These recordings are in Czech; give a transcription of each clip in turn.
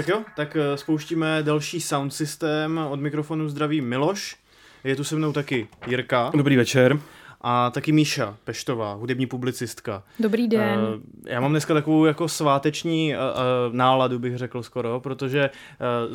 tak jo, tak eh, spouštíme další sound systém. Od mikrofonu zdraví Miloš. Je tu se mnou taky Jirka. Dobrý večer. A taky Míša Peštová, hudební publicistka. Dobrý den. Uh, já mám dneska takovou jako sváteční uh, náladu, bych řekl skoro, protože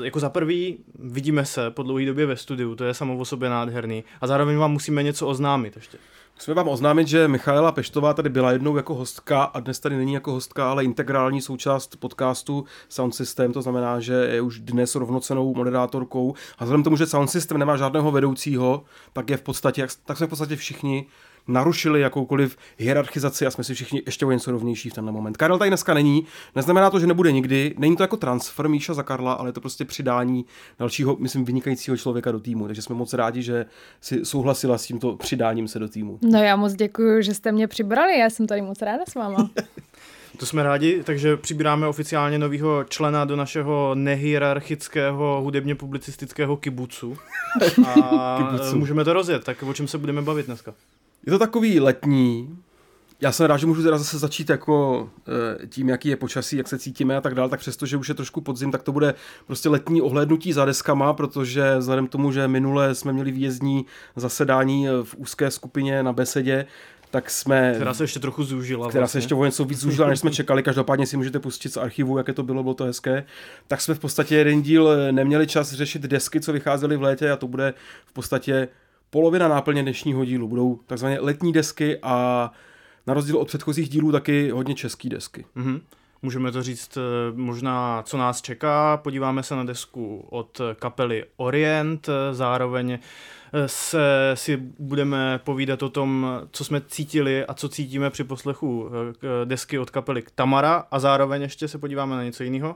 jako za prvý vidíme se po dlouhé době ve studiu, to je samo o sobě nádherný. A zároveň vám musíme něco oznámit ještě. Musíme vám oznámit, že Michaela Peštová tady byla jednou jako hostka a dnes tady není jako hostka, ale integrální součást podcastu Sound System, to znamená, že je už dnes rovnocenou moderátorkou. A vzhledem tomu, že Sound System nemá žádného vedoucího, tak je v podstatě, tak jsme v podstatě všichni narušili jakoukoliv hierarchizaci a jsme si všichni ještě o něco rovnější v tenhle moment. Karel tady dneska není, neznamená to, že nebude nikdy, není to jako transfer Míša za Karla, ale je to prostě přidání dalšího, myslím, vynikajícího člověka do týmu. Takže jsme moc rádi, že si souhlasila s tímto přidáním se do týmu. No já moc děkuji, že jste mě přibrali, já jsem tady moc ráda s váma. To jsme rádi, takže přibíráme oficiálně nového člena do našeho nehierarchického hudebně publicistického kibucu. A kibucu. můžeme to rozjet, tak o čem se budeme bavit dneska? Je to takový letní, já jsem rád, že můžu teda zase začít jako eh, tím, jaký je počasí, jak se cítíme a tak dále, tak přesto, že už je trošku podzim, tak to bude prostě letní ohlédnutí za deskama, protože vzhledem k tomu, že minule jsme měli výjezdní zasedání eh, v úzké skupině na besedě, tak jsme... Která se ještě trochu zúžila. Která vlastně. se ještě o něco víc zúžila, než jsme čekali. Každopádně si můžete pustit z archivu, jaké to bylo, bylo to hezké. Tak jsme v podstatě jeden díl eh, neměli čas řešit desky, co vycházely v létě a to bude v podstatě polovina náplně dnešního dílu. Budou takzvané letní desky a na rozdíl od předchozích dílů taky hodně český desky. Mm-hmm. Můžeme to říct eh, možná, co nás čeká. Podíváme se na desku od kapely Orient, zároveň eh, se si budeme povídat o tom, co jsme cítili a co cítíme při poslechu eh, desky od kapely Tamara a zároveň ještě se podíváme na něco jiného.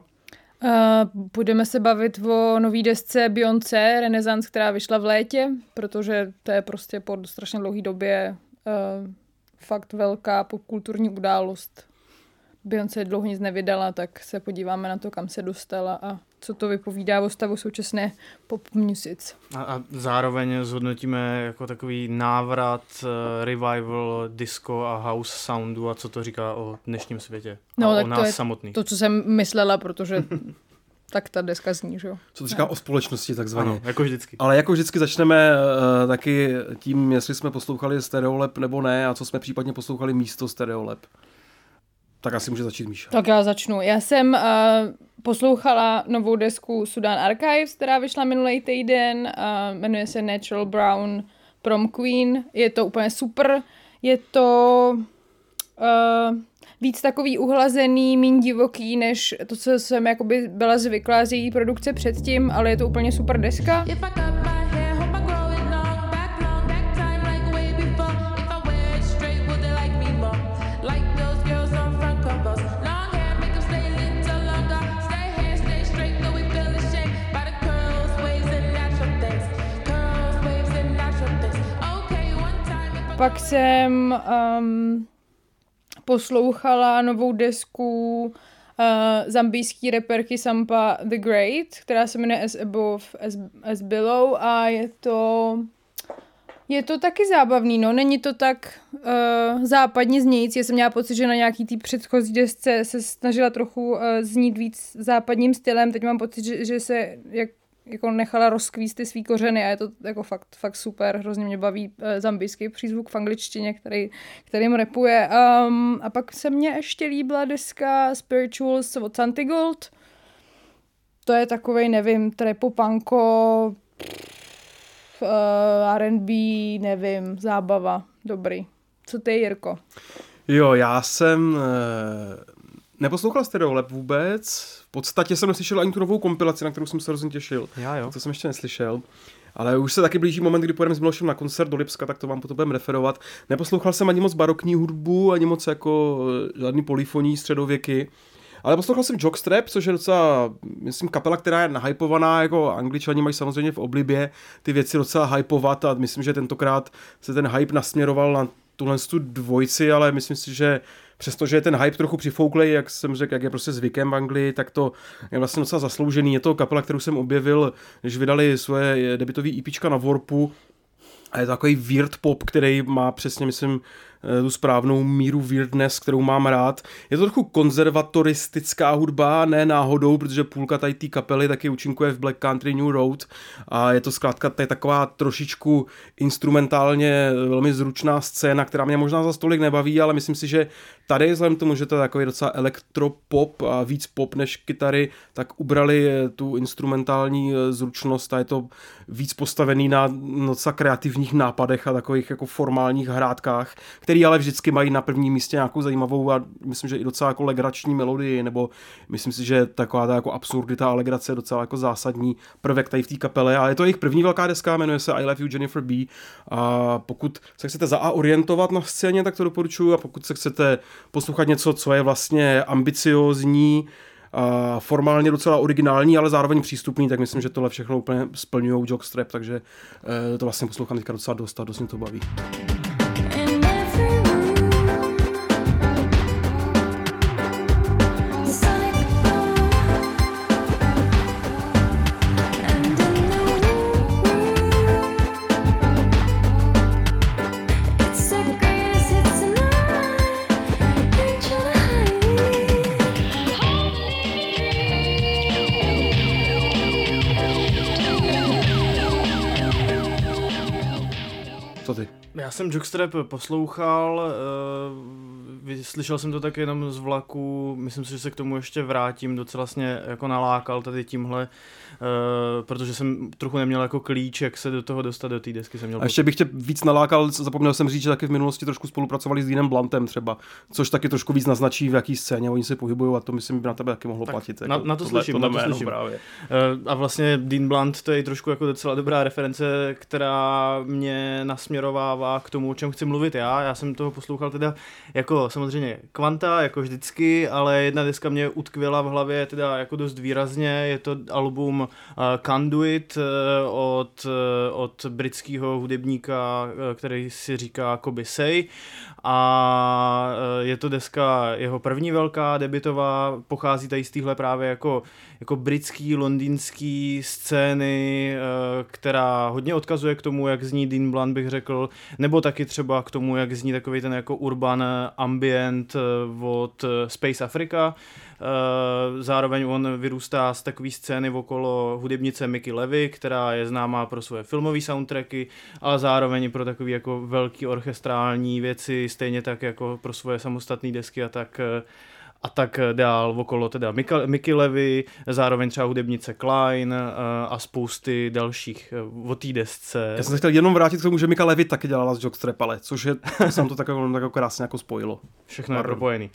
Uh, budeme se bavit o nový desce Beyoncé Renaissance, která vyšla v létě, protože to je prostě po strašně dlouhé době uh, fakt velká popkulturní událost. Beyoncé dlouho nic nevydala, tak se podíváme na to, kam se dostala a co to vypovídá o stavu současné pop music. A, a zároveň zhodnotíme jako takový návrat, uh, revival disco a house soundu a co to říká o dnešním světě no, a tak o nás to je samotných. To, co jsem myslela, protože tak ta deska zní, že jo. Co to říká no. o společnosti takzvaně. Ano, jako vždycky. Ale jako vždycky začneme uh, taky tím, jestli jsme poslouchali Stereolab nebo ne a co jsme případně poslouchali místo Stereolab. Tak asi může začít Míša. Tak já začnu. Já jsem uh, poslouchala novou desku Sudan Archives, která vyšla minulý týden. Uh, jmenuje se Natural Brown Prom Queen. Je to úplně super. Je to uh, víc takový uhlazený, méně divoký, než to, co jsem jakoby byla zvyklá z její produkce předtím, ale je to úplně super deska. Pak jsem um, poslouchala novou desku uh, zambijský reperky Sampa The Great, která se jmenuje As Above, As, As Below a je to je to taky zábavný, no, není to tak uh, západně znějíc. Já jsem měla pocit, že na nějaký té předchozí desce se snažila trochu uh, znít víc západním stylem. Teď mám pocit, že, že se jak jako nechala rozkvíst ty svý kořeny a je to jako fakt, fakt super, hrozně mě baví uh, zambijský přízvuk v angličtině, který, kterým repuje. Um, a pak se mně ještě líbila deska Spirituals od Santigold. To je takovej, nevím, trepopanko, uh, R&B, nevím, zábava, dobrý. Co ty, Jirko? Jo, já jsem neposlouchal Stereolab vůbec, v podstatě jsem neslyšel ani tu novou kompilaci, na kterou jsem se hrozně těšil. Já jo. To jsem ještě neslyšel. Ale už se taky blíží moment, kdy pojedeme s Milošem na koncert do Lipska, tak to vám potom budeme referovat. Neposlouchal jsem ani moc barokní hudbu, ani moc jako eh, žádný polifoní středověky. Ale poslouchal jsem Jockstrap, což je docela, myslím, kapela, která je nahypovaná, jako angličani mají samozřejmě v oblibě ty věci docela hypovat a myslím, že tentokrát se ten hype nasměroval na tuhle tu dvojici, ale myslím si, že přestože je ten hype trochu přifouklej, jak jsem řekl, jak je prostě zvykem v Anglii, tak to je vlastně docela zasloužený. Je to kapela, kterou jsem objevil, když vydali svoje debitové EPčka na Warpu, A je to takový weird pop, který má přesně, myslím, tu správnou míru weirdness, kterou mám rád. Je to trochu konzervatoristická hudba, ne náhodou, protože půlka tady té kapely taky účinkuje v Black Country New Road a je to zkrátka tady taková trošičku instrumentálně velmi zručná scéna, která mě možná za stolik nebaví, ale myslím si, že tady, vzhledem tomu, že to je takový docela elektropop a víc pop než kytary, tak ubrali eh, tu instrumentální eh, zručnost a je to víc postavený na docela kreativních nápadech a takových jako formálních hrádkách, který ale vždycky mají na prvním místě nějakou zajímavou a myslím, že i docela jako legrační melodii, nebo myslím si, že taková ta jako absurdita a legrace je docela jako zásadní prvek tady v té kapele a je to jejich první velká deska, jmenuje se I Love You Jennifer B. A pokud se chcete za A orientovat na scéně, tak to doporučuji a pokud se chcete poslouchat něco, co je vlastně ambiciozní, a formálně docela originální, ale zároveň přístupný, tak myslím, že tohle všechno úplně splňují Jockstrap, takže e, to vlastně poslouchám teďka docela dost a dost mě to baví. Jsem Jockstrap poslouchal, uh, slyšel jsem to tak jenom z vlaku, myslím si, že se k tomu ještě vrátím, docela vlastně jako nalákal tady tímhle Uh, protože jsem trochu neměl jako klíč, jak se do toho dostat do té desky. Jsem měl a ještě bych tě víc nalákal, zapomněl jsem říct, že taky v minulosti trošku spolupracovali s Dinem Blantem třeba, což taky trošku víc naznačí, v jaký scéně oni se pohybují a to myslím by na tebe taky mohlo tak platit. Jako na, na, to tohle, slyším, tohle na to slyším. Právě. Uh, a vlastně Dean Blunt to je trošku jako docela dobrá reference, která mě nasměrovává k tomu, o čem chci mluvit já. Já jsem toho poslouchal teda jako samozřejmě kvanta, jako vždycky, ale jedna deska mě utkvěla v hlavě teda jako dost výrazně. Je to album Conduit eh, od, eh, od britského hudebníka, eh, který si říká Kobe Say a je to deska jeho první velká debitová, pochází tady z téhle právě jako, jako britský, londýnský scény, která hodně odkazuje k tomu, jak zní Dean Blunt, bych řekl, nebo taky třeba k tomu, jak zní takový ten jako urban ambient od Space Africa, Eh, zároveň on vyrůstá z takové scény okolo hudebnice Mickey Levy, která je známá pro svoje filmové soundtracky, ale zároveň i pro takové jako velký orchestrální věci, stejně tak jako pro svoje samostatné desky a tak eh, a tak dál okolo teda Mickey Levy, zároveň třeba hudebnice Klein eh, a spousty dalších o té desce. Já jsem se chtěl jenom vrátit k tomu, že Mika Levy taky dělala z Jockstrap, ale což je, jsem to tak, tak krásně jako spojilo. Všechno je propojený.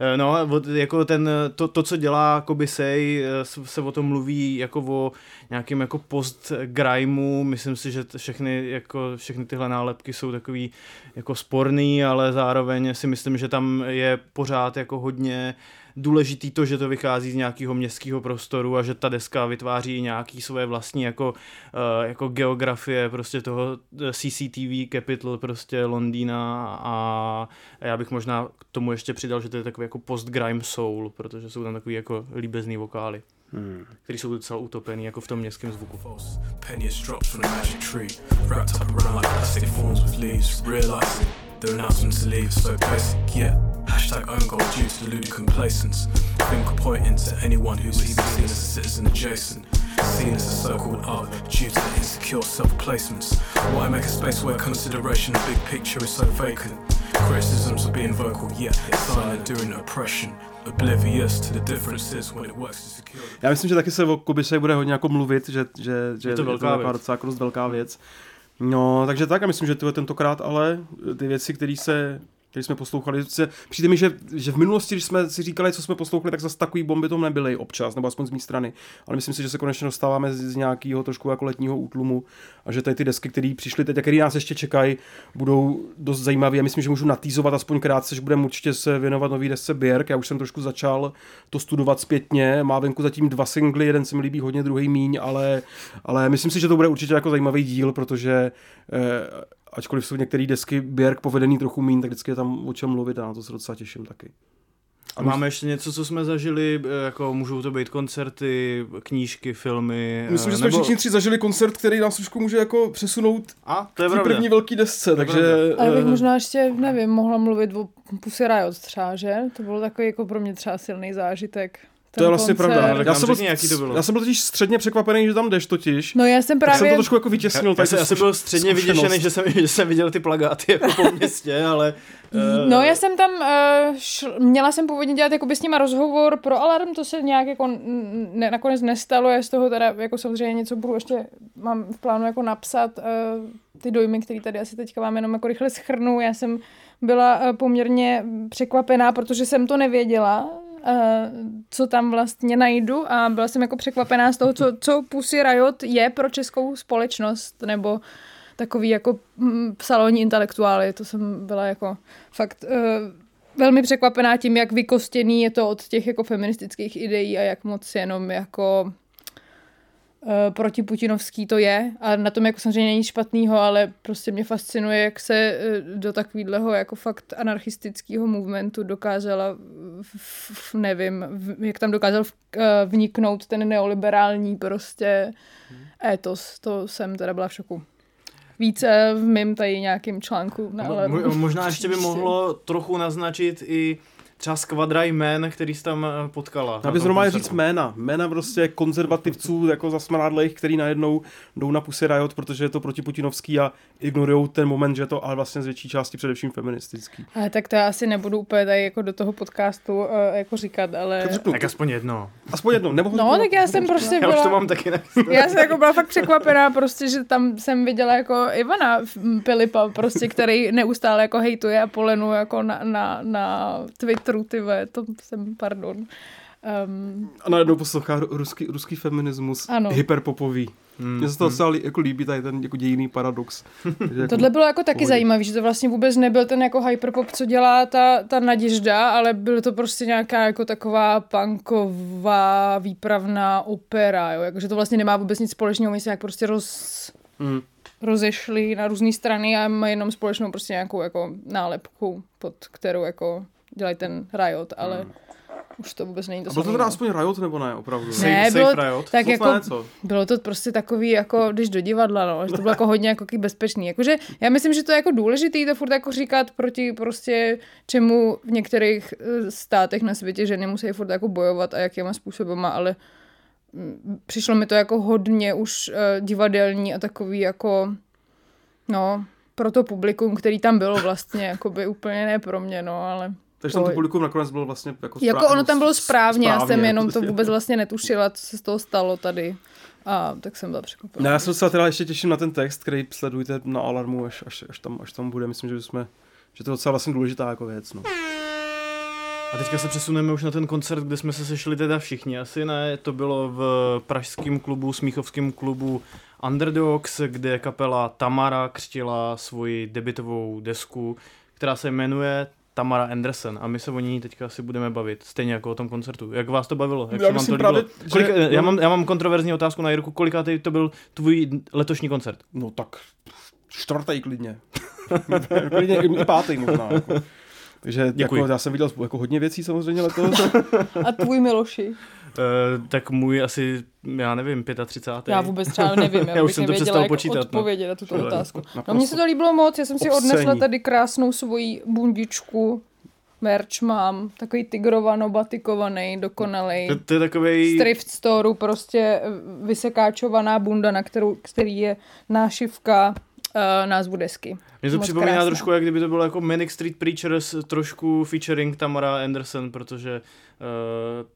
Eh, no, jako ten, to, to co dělá Kobe Say, eh, se o tom mluví jako o nějakým jako post grimeu, myslím si, že všechny, jako, všechny tyhle nálepky jsou takový jako sporný, ale zároveň si myslím, že tam je pořád jako hodně důležitý to, že to vychází z nějakého městského prostoru a že ta deska vytváří nějaký své vlastní jako, uh, jako geografie prostě toho eh, CCTV Capital prostě Londýna a já bych možná k tomu ještě přidal, že to je takový jako post-grime soul, protože jsou tam takový jako líbezný vokály. Hmm. který jsou docela utopený jako v tom městském zvuku. The announcement to leave so basic, yeah. Hashtag own goal due to deluded complacence. Finger pointing to anyone who's even seen as a citizen adjacent. Seen as a so-called art due to insecure self-placements. Why make a space where consideration of big picture is so vacant? Criticisms of being vocal, yet silent during oppression. Oblivious to the differences when it works to secure. Já myslím, že taky se o Kubise bude hodně jako mluvit, že, že, že je to velká je to věc. docela velká věc. No, takže tak a myslím, že tyhle tentokrát ale ty věci, které se který jsme poslouchali. Přijde mi, že, že v minulosti, když jsme si říkali, co jsme poslouchali, tak zase takový bomby to nebyly občas, nebo aspoň z mé strany. Ale myslím si, že se konečně dostáváme z, nějakého trošku jako letního útlumu a že tady ty desky, které přišly teď a které nás ještě čekají, budou dost zajímavé. Já myslím, že můžu natýzovat aspoň krátce, že budeme určitě se věnovat nový desce Björk. Já už jsem trošku začal to studovat zpětně. Má venku zatím dva singly, jeden se mi líbí hodně, druhý míň, ale, ale myslím si, že to bude určitě jako zajímavý díl, protože eh, ačkoliv jsou některé desky Björk povedený trochu mín, tak vždycky je tam o čem mluvit a na to se docela těším taky. A máme ještě něco, co jsme zažili, eh, jako můžou to být koncerty, knížky, filmy. Myslím, že jsme nebo... všichni tři zažili koncert, který nás trošku může jako přesunout a, to je v první velký desce, to takže... A já bych možná ještě, nevím, mohla mluvit o Pussy Riot třeba, že? To bylo takový jako pro mě třeba silný zážitek to je vlastně koncert. pravda. Já jsem, byl, jaký to bylo. já jsem byl totiž středně překvapený, že tam jdeš totiž. No já jsem právě... Tak jsem to trošku jako vytěsnil. Já, já, jsem, já jsem byl středně vyděšený, že jsem, že jsem viděl ty plagáty jako po městě, ale... Uh... No já jsem tam, uh, šl, měla jsem původně dělat jako s nima rozhovor pro Alarm, to se nějak jako ne, nakonec nestalo, já z toho teda jako samozřejmě něco budu ještě, mám v plánu jako napsat uh, ty dojmy, které tady asi teďka vám jenom jako rychle schrnu. Já jsem byla uh, poměrně překvapená, protože jsem to nevěděla, co tam vlastně najdu a byla jsem jako překvapená z toho, co, co Pussy Riot je pro českou společnost, nebo takový jako mm, salonní intelektuály, to jsem byla jako fakt uh, velmi překvapená tím, jak vykostěný je to od těch jako feministických ideí a jak moc jenom jako Eh, protiputinovský to je a na tom jako samozřejmě není špatného, ale prostě mě fascinuje, jak se eh, do takového jako fakt anarchistického movementu dokázala, v, nevím, v, jak tam dokázal v, eh, vniknout ten neoliberální prostě étos, to jsem teda byla v šoku. Více v mým tady nějakým článku. Na Mo, možná ještě by mohlo trochu naznačit i třeba Skvadra jmén, který jsi tam eh, potkala. Já bych zrovna říct jména. Jména prostě konzervativců jako zasmrádlejch, který najednou jdou na Pussy Riot, protože je to protiputinovský a ignorují ten moment, že je to ale vlastně z větší části především feministický. Ale tak to já asi nebudu úplně tady jako do toho podcastu uh, jako říkat, ale... Tak, tak aspoň jedno. Aspoň jedno. Nebo no, tak já jsem prostě byla... Já už to mám taky Já jsem jako byla fakt překvapená prostě, že tam jsem viděla jako Ivana Pilipa, prostě, který neustále jako hejtuje a polenu jako na, na, na Twitter Twitteru, ty ve, to jsem, pardon. Um, a najednou poslouchá ruský, ruský feminismus, ano. hyperpopový. Mm, Mně se to mm. docela jako líbí, tady ten jako dějiný paradox. jako Tohle bylo jako taky zajímavé, že to vlastně vůbec nebyl ten jako hyperpop, co dělá ta, ta naděžda, ale bylo to prostě nějaká jako taková punková výpravná opera, jo? Jako, že to vlastně nemá vůbec nic společného, my se jak prostě roz... Mm rozešli na různé strany a mají jenom společnou prostě nějakou jako nálepku, pod kterou jako dělají ten Riot, ale hmm. už to vůbec není to A byl to teda aspoň Riot nebo ne, opravdu? Ne, safe, bylo, safe Riot? Tak jako, ne, co? bylo to prostě takový, jako když do divadla, no, že to bylo jako hodně jako bezpečný. Jakože já myslím, že to je jako důležitý to furt jako říkat proti prostě čemu v některých eh, státech na světě ženy musí furt jako bojovat a jakýma způsobama, ale mm, přišlo mi to jako hodně už uh, divadelní a takový jako no, pro to publikum, který tam bylo vlastně, jako by úplně ne pro mě, no, ale... Takže tam to publikum nakonec bylo vlastně jako správně. Jako ono tam bylo správně, správně já jsem jenom to vůbec vlastně netušila, co se z toho stalo tady. A tak jsem byla překvapená. No, já jsem se teda ještě těším na ten text, který sledujte na Alarmu, až, až, až, tam, až tam bude. Myslím, že jsme, že to je docela vlastně důležitá jako věc. No. A teďka se přesuneme už na ten koncert, kde jsme se sešli teda všichni, asi ne, to bylo v pražském klubu, smíchovském klubu Underdogs, kde kapela Tamara křtila svoji debitovou desku, která se jmenuje Tamara Anderson a my se o ní teďka asi budeme bavit, stejně jako o tom koncertu. Jak vás to bavilo? Jak já, vám to právě, Kolik, že... já, mám, já mám kontroverzní otázku na Jirku, kolikátý to byl tvůj letošní koncert? No tak čtvrtý klidně. klidně i, i pátý možná. Jako. Takže jako, já jsem viděl jako hodně věcí samozřejmě letos. A tvůj Miloši? Uh, tak můj asi, já nevím, 35. Já vůbec třeba nevím, já, já už jsem to přestal jak počítat. No. odpovědět no. na tuto otázku. No mně se to líbilo moc, já jsem si Obscení. odnesla tady krásnou svoji bundičku, merch mám, takový tigrovano batikovaný, dokonalý. To, to je takový... Z thrift storeu prostě vysekáčovaná bunda, na kterou, který je nášivka uh, názvu desky. Mě to připomíná krásná. trošku, jak kdyby to bylo jako Manic Street Preachers, trošku featuring Tamara Anderson, protože Uh,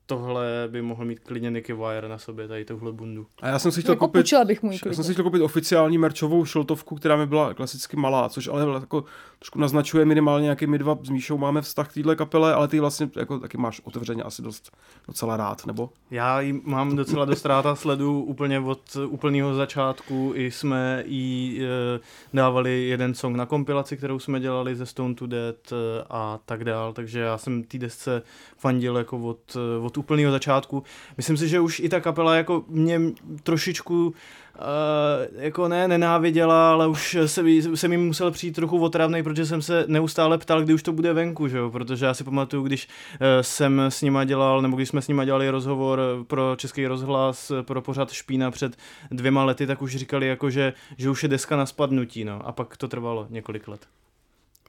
tohle by mohl mít klidně Nicky Wire na sobě, tady tohle bundu. A já jsem si chtěl jako koupit, bych můj já jsem si chtěl koupit oficiální merčovou šiltovku, která mi byla klasicky malá, což ale jako trošku naznačuje minimálně, jaký my dva s Míšou máme vztah k téhle kapele, ale ty vlastně jako taky máš otevřeně asi dost docela rád, nebo? Já ji mám docela dost rád a sledu úplně od úplného začátku, i jsme jí e, dávali jeden song na kompilaci, kterou jsme dělali ze Stone to Dead e, a tak dál, takže já jsem té desce fandil jako jako od, od úplného začátku. Myslím si, že už i ta kapela jako mě trošičku Uh, jako ne, nenáviděla, ale už se, jsem jim musel přijít trochu otravný, protože jsem se neustále ptal, kdy už to bude venku, že jo? protože já si pamatuju, když uh, jsem s nima dělal, nebo když jsme s nima dělali rozhovor pro Český rozhlas, pro pořad Špína před dvěma lety, tak už říkali, jako, že, že už je deska na spadnutí, no. a pak to trvalo několik let.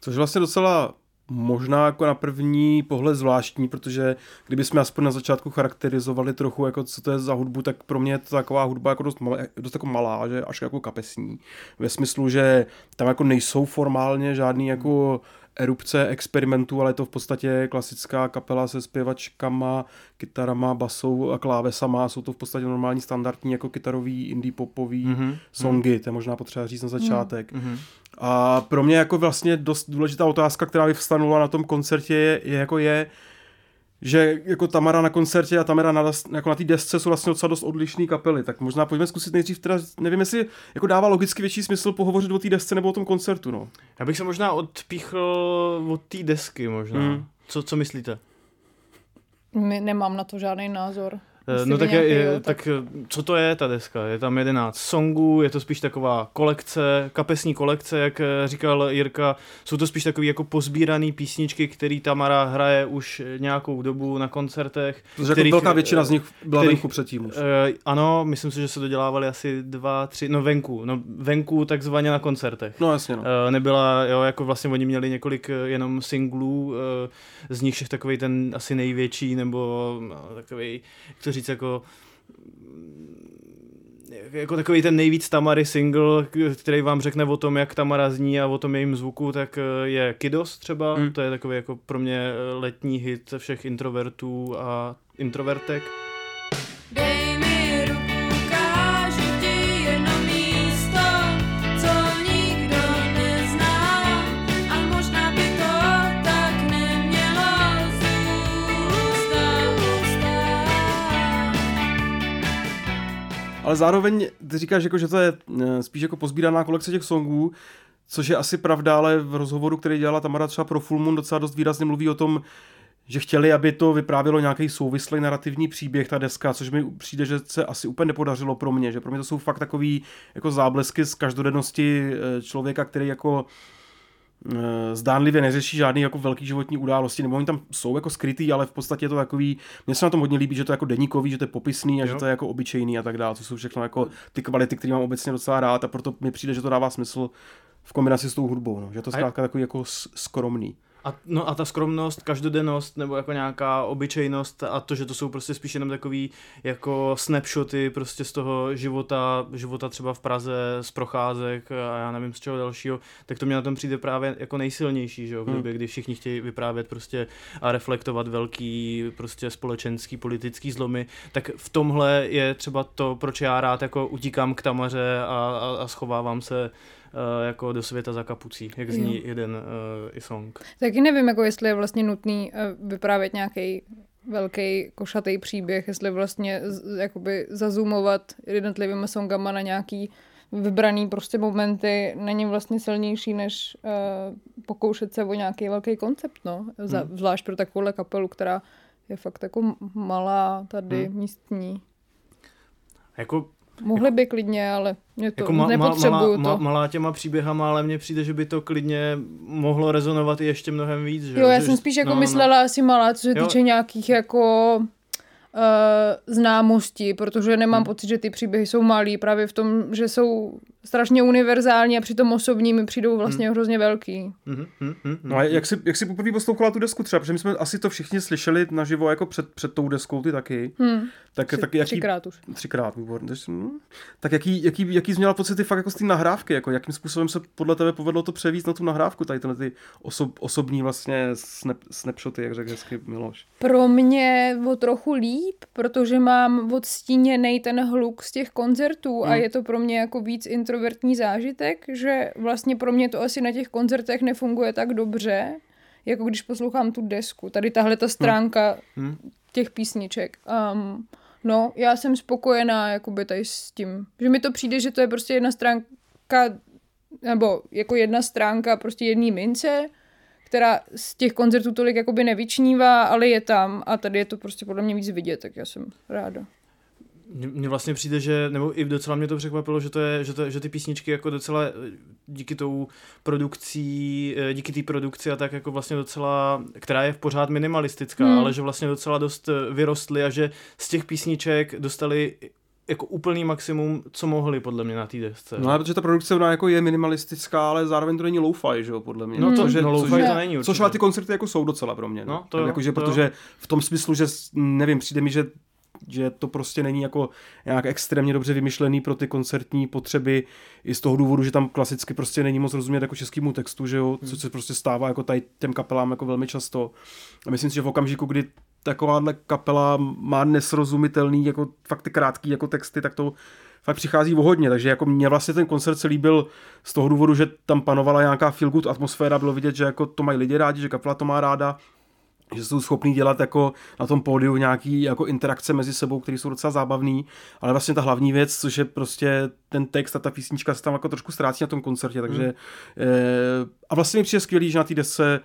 Což vlastně docela možná jako na první pohled zvláštní, protože kdyby jsme aspoň na začátku charakterizovali trochu, jako co to je za hudbu, tak pro mě je to taková hudba jako dost, malá, dost jako malá, že až jako kapesní. Ve smyslu, že tam jako nejsou formálně žádný jako erupce experimentů, ale je to v podstatě klasická kapela se zpěvačkama, kytarama, basou a klávesama. Jsou to v podstatě normální standardní jako kytarový indie popový mm-hmm. songy, to je možná potřeba říct na začátek. Mm-hmm. A pro mě jako vlastně dost důležitá otázka, která vyvstanula na tom koncertě je, je jako je, že jako Tamara na koncertě a Tamara na, jako na té desce jsou vlastně docela dost odlišné kapely, tak možná pojďme zkusit nejdřív teda, nevím jestli jako dává logicky větší smysl pohovořit o té desce nebo o tom koncertu, no. Já bych se možná odpíchl od té desky možná. Hmm. Co, co myslíte? My nemám na to žádný názor. Jestli no tak, je, je, tak... tak co to je ta deska? Je tam 11 songů, je to spíš taková kolekce, kapesní kolekce, jak eh, říkal Jirka, jsou to spíš takový jako pozbíraný písničky, který Tamara hraje už nějakou dobu na koncertech. Protože jako kterých, velká většina z nich byla kterých, venku předtím už. Uh, ano, myslím si, že se dodělávali asi dva, tři, no venku, no venku takzvaně na koncertech. No jasně no. Uh, nebyla, jo, jako vlastně oni měli několik jenom singlů, uh, z nich všech takový ten asi největší, nebo no, takový, říct jako jako takový ten nejvíc Tamary single, který vám řekne o tom, jak Tamara zní a o tom jejím zvuku, tak eh, je Kidos třeba, mm. to je takový jako pro mě eh, letní hit všech introvertů a introvertek. Ale zároveň ty říkáš, jako, že to je eh, spíš jako pozbíraná kolekce těch songů, což je asi pravda, ale v rozhovoru, který dělala Tamara třeba pro Full Moon, docela dost výrazně mluví o tom, že chtěli, aby to vyprávělo nějaký souvislý narrativní příběh, ta deska, což mi přijde, že se asi úplně nepodařilo pro mě, že pro mě to jsou fakt takový jako záblesky z každodennosti eh, člověka, který jako zdánlivě neřeší žádný jako velký životní události, nebo oni tam jsou jako skrytý, ale v podstatě je to takový, mně se na tom hodně líbí, že to je jako deníkový, že to je popisný a jo. že to je jako obyčejný a tak dále, to jsou všechno jako ty kvality, které mám obecně docela rád a proto mi přijde, že to dává smysl v kombinaci s tou hudbou, no. že to zkrátka takový jako skromný. A, no a ta skromnost, každodennost nebo jako nějaká obyčejnost a to, že to jsou prostě spíš jenom takový jako snapshoty prostě z toho života, života třeba v Praze, z procházek a já nevím z čeho dalšího, tak to mě na tom přijde právě jako nejsilnější, že jo, v hmm. době, hmm. kdy všichni chtějí vyprávět prostě a reflektovat velký prostě společenský, politický zlomy, tak v tomhle je třeba to, proč já rád jako utíkám k Tamaře a, a, a schovávám se jako do světa za kapucí, jak zní jo. jeden uh, i song. Taky nevím, jako jestli je vlastně nutný uh, vyprávět nějaký velký košatý příběh, jestli vlastně z, jakoby zazumovat jednotlivými songama na nějaký vybraný prostě momenty není vlastně silnější, než uh, pokoušet se o nějaký velký koncept, no. Za, hmm. Zvlášť pro takovouhle kapelu, která je fakt jako malá tady hmm. místní. Jako Mohli by klidně, ale mě to jako ma, nepotřebuju malá, to. Ma, malá těma příběhama, ale mně přijde, že by to klidně mohlo rezonovat i ještě mnohem víc. Že? Jo, já že, jsem spíš jako no, no. myslela no. asi malá, co se týče jo. nějakých jako uh, známosti, protože nemám hmm. pocit, že ty příběhy jsou malý, právě v tom, že jsou strašně univerzální a přitom osobní mi přijdou vlastně hmm. hrozně velký. Hmm, hmm, hmm, no a jak jsi, jak jsi poprvé poslouchala tu desku třeba, protože my jsme asi to všichni slyšeli naživo jako před, před tou deskou, ty taky. Hmm. Tak, Tři, tak jaký, třikrát už. Třikrát, výborně. Hm. Tak jaký, jaký, jaký jsi měla pocity fakt jako z té nahrávky, jako jakým způsobem se podle tebe povedlo to převíst na tu nahrávku, tady tyhle ty osob, osobní vlastně snap, snapshoty, jak řekl hezky Miloš. Pro mě o trochu líp, protože mám odstíněný ten hluk z těch koncertů hmm. a je to pro mě jako víc introvertní zážitek, že vlastně pro mě to asi na těch koncertech nefunguje tak dobře, jako když poslouchám tu desku. Tady tahle ta stránka hmm. těch písniček. Um, no, já jsem spokojená jakoby tady s tím. Že mi to přijde, že to je prostě jedna stránka, nebo jako jedna stránka prostě jedný mince, která z těch koncertů tolik jakoby nevyčnívá, ale je tam a tady je to prostě podle mě víc vidět, tak já jsem ráda. Mně vlastně přijde, že, nebo i docela mě to překvapilo, že, to je, že, to, že ty písničky jako docela eh, díky tou produkcí, eh, díky té produkci a tak jako vlastně docela, která je v pořád minimalistická, hmm. ale že vlastně docela dost eh, vyrostly a že z těch písniček dostali jako úplný maximum, co mohli podle mě na té desce. No protože ta produkce ona jako je minimalistická, ale zároveň to není lo-fi, že jo, podle mě. No to, že, no, lo-fi což, to není určitě. Což ale ty koncerty jako jsou docela pro mě. No, no to jako, že, to protože v tom smyslu, že nevím, přijde mi, že že to prostě není jako nějak extrémně dobře vymyšlený pro ty koncertní potřeby. I z toho důvodu, že tam klasicky prostě není moc rozumět jako českému textu, že jo, co se prostě stává jako tady těm kapelám jako velmi často. A myslím si, že v okamžiku, kdy takováhle kapela má nesrozumitelný, jako fakt ty krátký jako texty, tak to fakt přichází vohodně, takže jako mě vlastně ten koncert se líbil z toho důvodu, že tam panovala nějaká feel good atmosféra, bylo vidět, že jako to mají lidi rádi, že kapela to má ráda, že jsou schopní dělat jako na tom pódiu nějaký jako interakce mezi sebou, které jsou docela zábavný, ale vlastně ta hlavní věc, což je prostě ten text a ta písnička se tam jako trošku ztrácí na tom koncertě, takže hmm. e, a vlastně mi přijde skvělý, že na té desce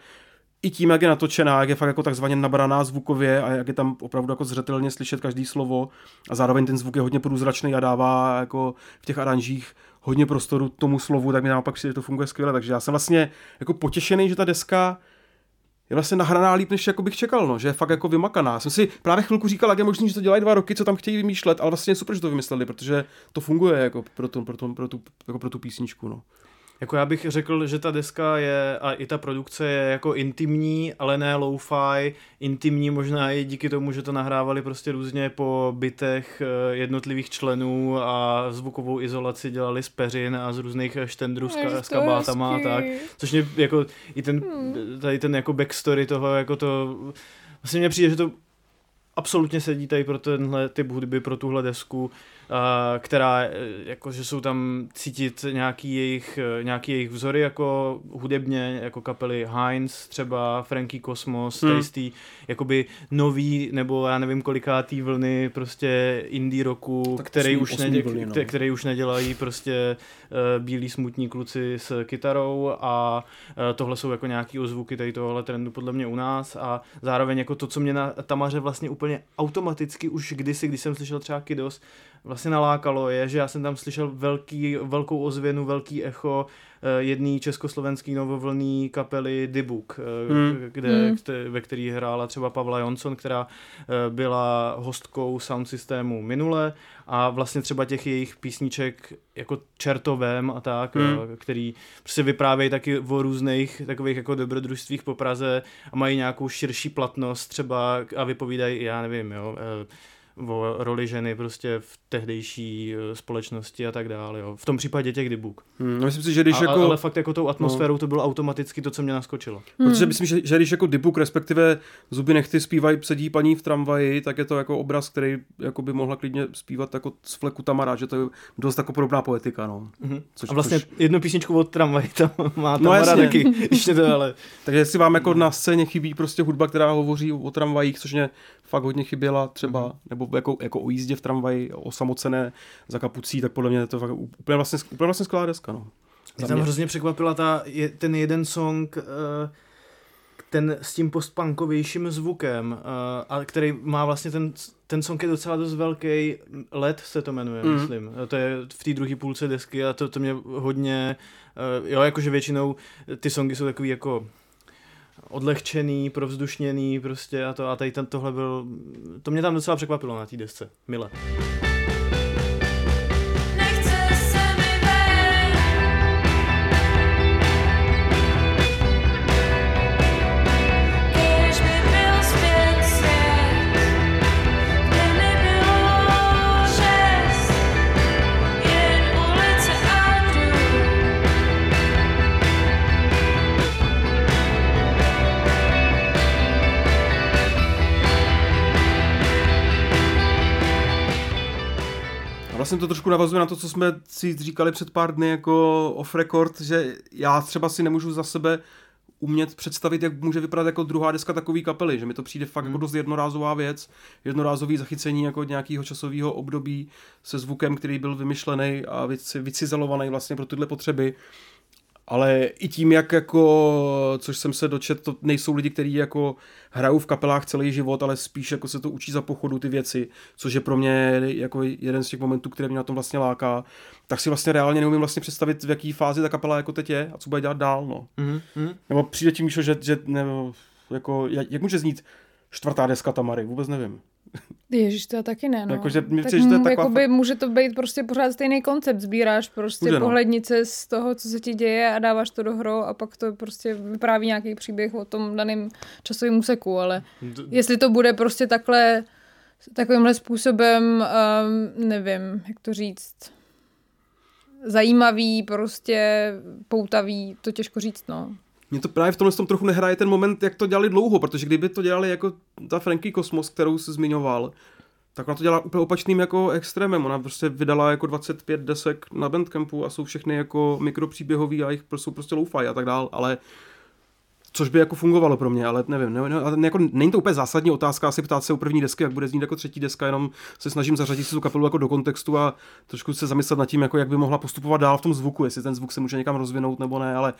i tím, jak je natočená, jak je fakt jako takzvaně nabraná zvukově a jak je tam opravdu jako zřetelně slyšet každý slovo a zároveň ten zvuk je hodně průzračný a dává jako v těch aranžích hodně prostoru tomu slovu, tak mi naopak přijde, že to funguje skvěle, takže já jsem vlastně jako potěšený, že ta deska je vlastně nahraná líp, než jako bych čekal, no, že je fakt jako vymakaná. Jsem si právě chvilku říkal, jak je možné, že to dělají dva roky, co tam chtějí vymýšlet, ale vlastně je super, že to vymysleli, protože to funguje jako pro, to, pro, to, pro, tu, jako pro tu písničku. No. Jako já bych řekl, že ta deska je a i ta produkce je jako intimní, ale ne lo-fi, intimní možná i díky tomu, že to nahrávali prostě různě po bytech eh, jednotlivých členů a zvukovou izolaci dělali z peřin a z různých štendrů s, ka- s kabátama a tak. Což mě jako i ten, hmm. tady ten jako backstory toho, jako to, vlastně mně přijde, že to absolutně sedí tady pro tenhle typ hudby, pro tuhle desku která, e, jako, že jsou tam cítit nějaký jejich, e, nějaký jejich vzory jako hudebně, jako kapely Heinz třeba, Frankie Cosmos, hmm. tady jakoby nový, nebo já nevím kolikátý vlny prostě indie roku, tak který, už nedě, vlny, no. který už nedělají prostě uh, bílí smutní kluci s kytarou a uh, tohle jsou jako nějaký ozvuky tady tohohle trendu podle mě u nás a zároveň jako to, co mě na Tamaře vlastně úplně automaticky už kdysi, když jsem slyšel třeba Kidos, vlastně nalákalo, je, že já jsem tam slyšel velký, velkou ozvěnu, velký echo uh, jedné československé novovlný kapely Dibuk, uh, hmm. kde, hmm. Kde, ve který hrála třeba Pavla Jonson, která uh, byla hostkou sound systému minule a vlastně třeba těch jejich písniček jako Čertovém a tak, hmm. který prostě vyprávějí taky o různých takových jako dobrodružstvích po Praze a mají nějakou širší platnost třeba a vypovídají, já nevím, jo, o roli ženy prostě v tehdejší eh, společnosti a tak dále. Jo. V tom případě těch dybuk. Hmm, no myslím si, že když a, jako... Ale fakt jako tou atmosférou no. to bylo automaticky to, co mě naskočilo. Hmm. Protože myslím, že, že když jako dybuk, respektive zuby nechty zpívají sedí paní v tramvaji, tak je to jako obraz, který jako by mohla klidně zpívat jako z fleku Tamara, že to je dost jako podobná poetika. No. Hmm. Což, a vlastně což... jednu písničku od tramvaji tam má no, Tamara no, taky. Ještě to ale... Takže jestli vám jako na scéně chybí prostě hudba, která hovoří o tramvajích, což mě fakt hodně chyběla třeba, hmm. nebo jako, jako o jízdě v tramvaji, osamocené za kapucí, tak podle mě to fakt úplně vlastně, úplně vlastně skvělá deska. No. Mě tam hrozně překvapila ta, je, ten jeden song, uh, ten s tím postpunkovějším zvukem, uh, a který má vlastně ten, ten song je docela dost velký, LED se to jmenuje, mm. myslím. To je v té druhé půlce desky a to, to mě hodně, uh, jo, jakože většinou ty songy jsou takový jako odlehčený, provzdušněný prostě a to a tady ten, tohle byl, to mě tam docela překvapilo na té desce, mile. Vlastně to trošku navazuje na to, co jsme si říkali před pár dny jako off record, že já třeba si nemůžu za sebe umět představit, jak může vypadat jako druhá deska takový kapely, že mi to přijde fakt jako hmm. jako dost jednorázová věc, jednorázový zachycení jako nějakého časového období se zvukem, který byl vymyšlený a vycizelovaný vlastně pro tyhle potřeby. Ale i tím, jak jako, což jsem se dočet, to nejsou lidi, kteří jako hrajou v kapelách celý život, ale spíš jako se to učí za pochodu ty věci, což je pro mě jako jeden z těch momentů, které mě na tom vlastně láká, tak si vlastně reálně neumím vlastně představit, v jaký fázi ta kapela jako teď je a co bude dělat dál, no. Mm-hmm. Nebo přijde tím, že, že nebo, jako, jak, jak může znít čtvrtá deska Tamary, vůbec nevím. Ježíš, to já taky ne, no. Jako, že mi tak přijde, že to je taková jakoby, může to být prostě pořád stejný koncept. Sbíráš prostě Může, no. pohlednice z toho, co se ti děje a dáváš to do hru a pak to prostě vypráví nějaký příběh o tom daném časovém úseku, ale jestli to bude prostě takhle takovýmhle způsobem, um, nevím, jak to říct, zajímavý, prostě poutavý, to těžko říct, no. Mně to právě v tomhle tom trochu nehraje ten moment, jak to dělali dlouho, protože kdyby to dělali jako ta Frankie Kosmos, kterou jsi zmiňoval, tak ona to dělá úplně opačným jako extrémem. Ona prostě vydala jako 25 desek na Bandcampu a jsou všechny jako mikropříběhový a jich jsou prostě lo a tak dál, ale což by jako fungovalo pro mě, ale nevím, ne, ne, jako, není to úplně zásadní otázka, asi ptát se u první desky, jak bude znít jako třetí deska, jenom se snažím zařadit si tu kapelu jako do kontextu a trošku se zamyslet nad tím, jako jak by mohla postupovat dál v tom zvuku, jestli ten zvuk se může někam rozvinout nebo ne, ale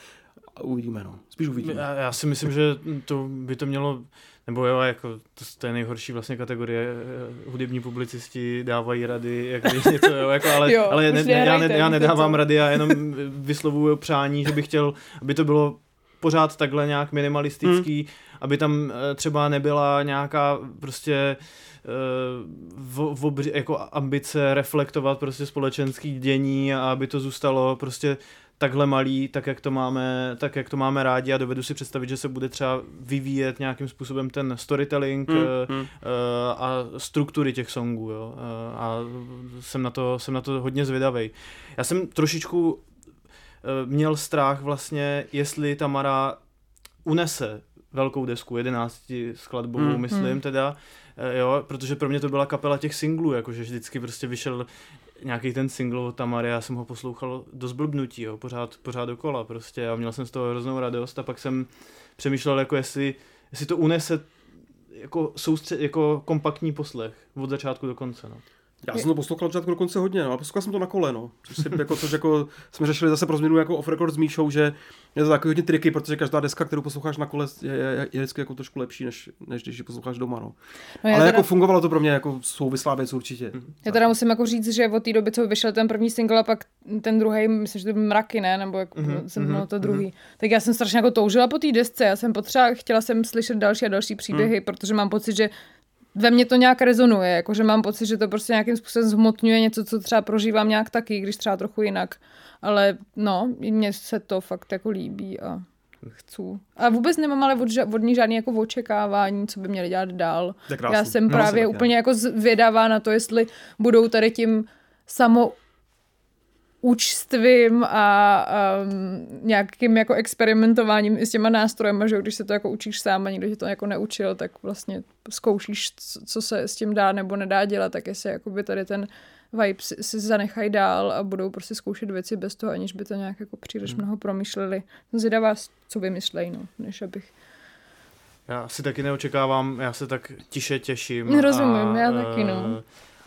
uvidíme, no. Spíš uvidíme. Já, já si myslím, že to by to mělo, nebo jo, jako to, to je nejhorší vlastně kategorie, eh, hudební publicisti dávají rady, jak když něco, jo, jako, ale, Jo, ale ne, ne, já, ne, já nedávám rady, já jenom vyslovuju přání, že bych chtěl, aby to bylo pořád takhle nějak minimalistický, hmm. aby tam eh, třeba nebyla nějaká prostě eh, v, v obři, jako ambice reflektovat prostě společenský dění a aby to zůstalo prostě takhle malý, tak jak to máme, tak jak to máme rádi a dovedu si představit, že se bude třeba vyvíjet nějakým způsobem ten storytelling hmm. hmm. a struktury těch songů, jo. A jsem na to, jsem na to hodně zvědavej. Já jsem trošičku měl strach vlastně, jestli Tamara unese velkou desku, 11 skladbovou, Hmm. myslím Hmm. teda, eh, jo, protože pro mě to byla kapela těch singlů, jakože vždycky prostě vyšel nějaký ten single od Tamary, já jsem ho poslouchal do zblbnutí, jo, pořád, pořád dokola prostě a měl jsem z toho hroznou radost a pak jsem přemýšlel, jako jestli, jestli to unese jako, soustřed, jako kompaktní poslech od začátku do konce, no. Já jsem to poslouchal od začátku do konce hodně, no, a poslouchal jsem to na kole, no. Což, si, jako, což jako jsme řešili zase pro změnu jako off record s Míšou, že je to takový hodně triky, protože každá deska, kterou posloucháš na kole, je, je, je vždycky jako trošku lepší, než, než když ji posloucháš doma, no. no Ale teda, jako fungovalo to pro mě jako souvislá věc určitě. já teda musím jako říct, že od té doby, co vyšel ten první single a pak ten druhý, myslím, že to byl mraky, ne? Nebo jak Mhm, mm-hmm, jsem mhm, mm-hmm, to druhý. Tak já jsem strašně jako toužila po té desce. Já jsem potřeba, chtěla jsem slyšet další a další příběhy, protože mám pocit, že ve mně to nějak rezonuje, jakože mám pocit, že to prostě nějakým způsobem zhmotňuje něco, co třeba prožívám nějak taky, když třeba trochu jinak. Ale no, mně se to fakt jako líbí a chci. A vůbec nemám ale od, od ní žádný jako očekávání, co by měli dělat dál. Já jsem No, právě úplně jako zvědavá na to, jestli budou tady tím samo účstvím a um, nějakým jako experimentováním i s těma nástrojema, že když se to jako učíš sám a nikdo tě to jako neučil, tak vlastně zkoušíš, co, se s tím dá nebo nedá dělat, tak jestli jakoby tady ten vibe si, si zanechají dál a budou prostě zkoušet věci bez toho, aniž by to nějak jako příliš mnoho promýšleli. Zvědavá, co vymyslejí, no, než abych Já si taky neočekávám, já se tak tiše těším. Rozumím, já eh, taky, no.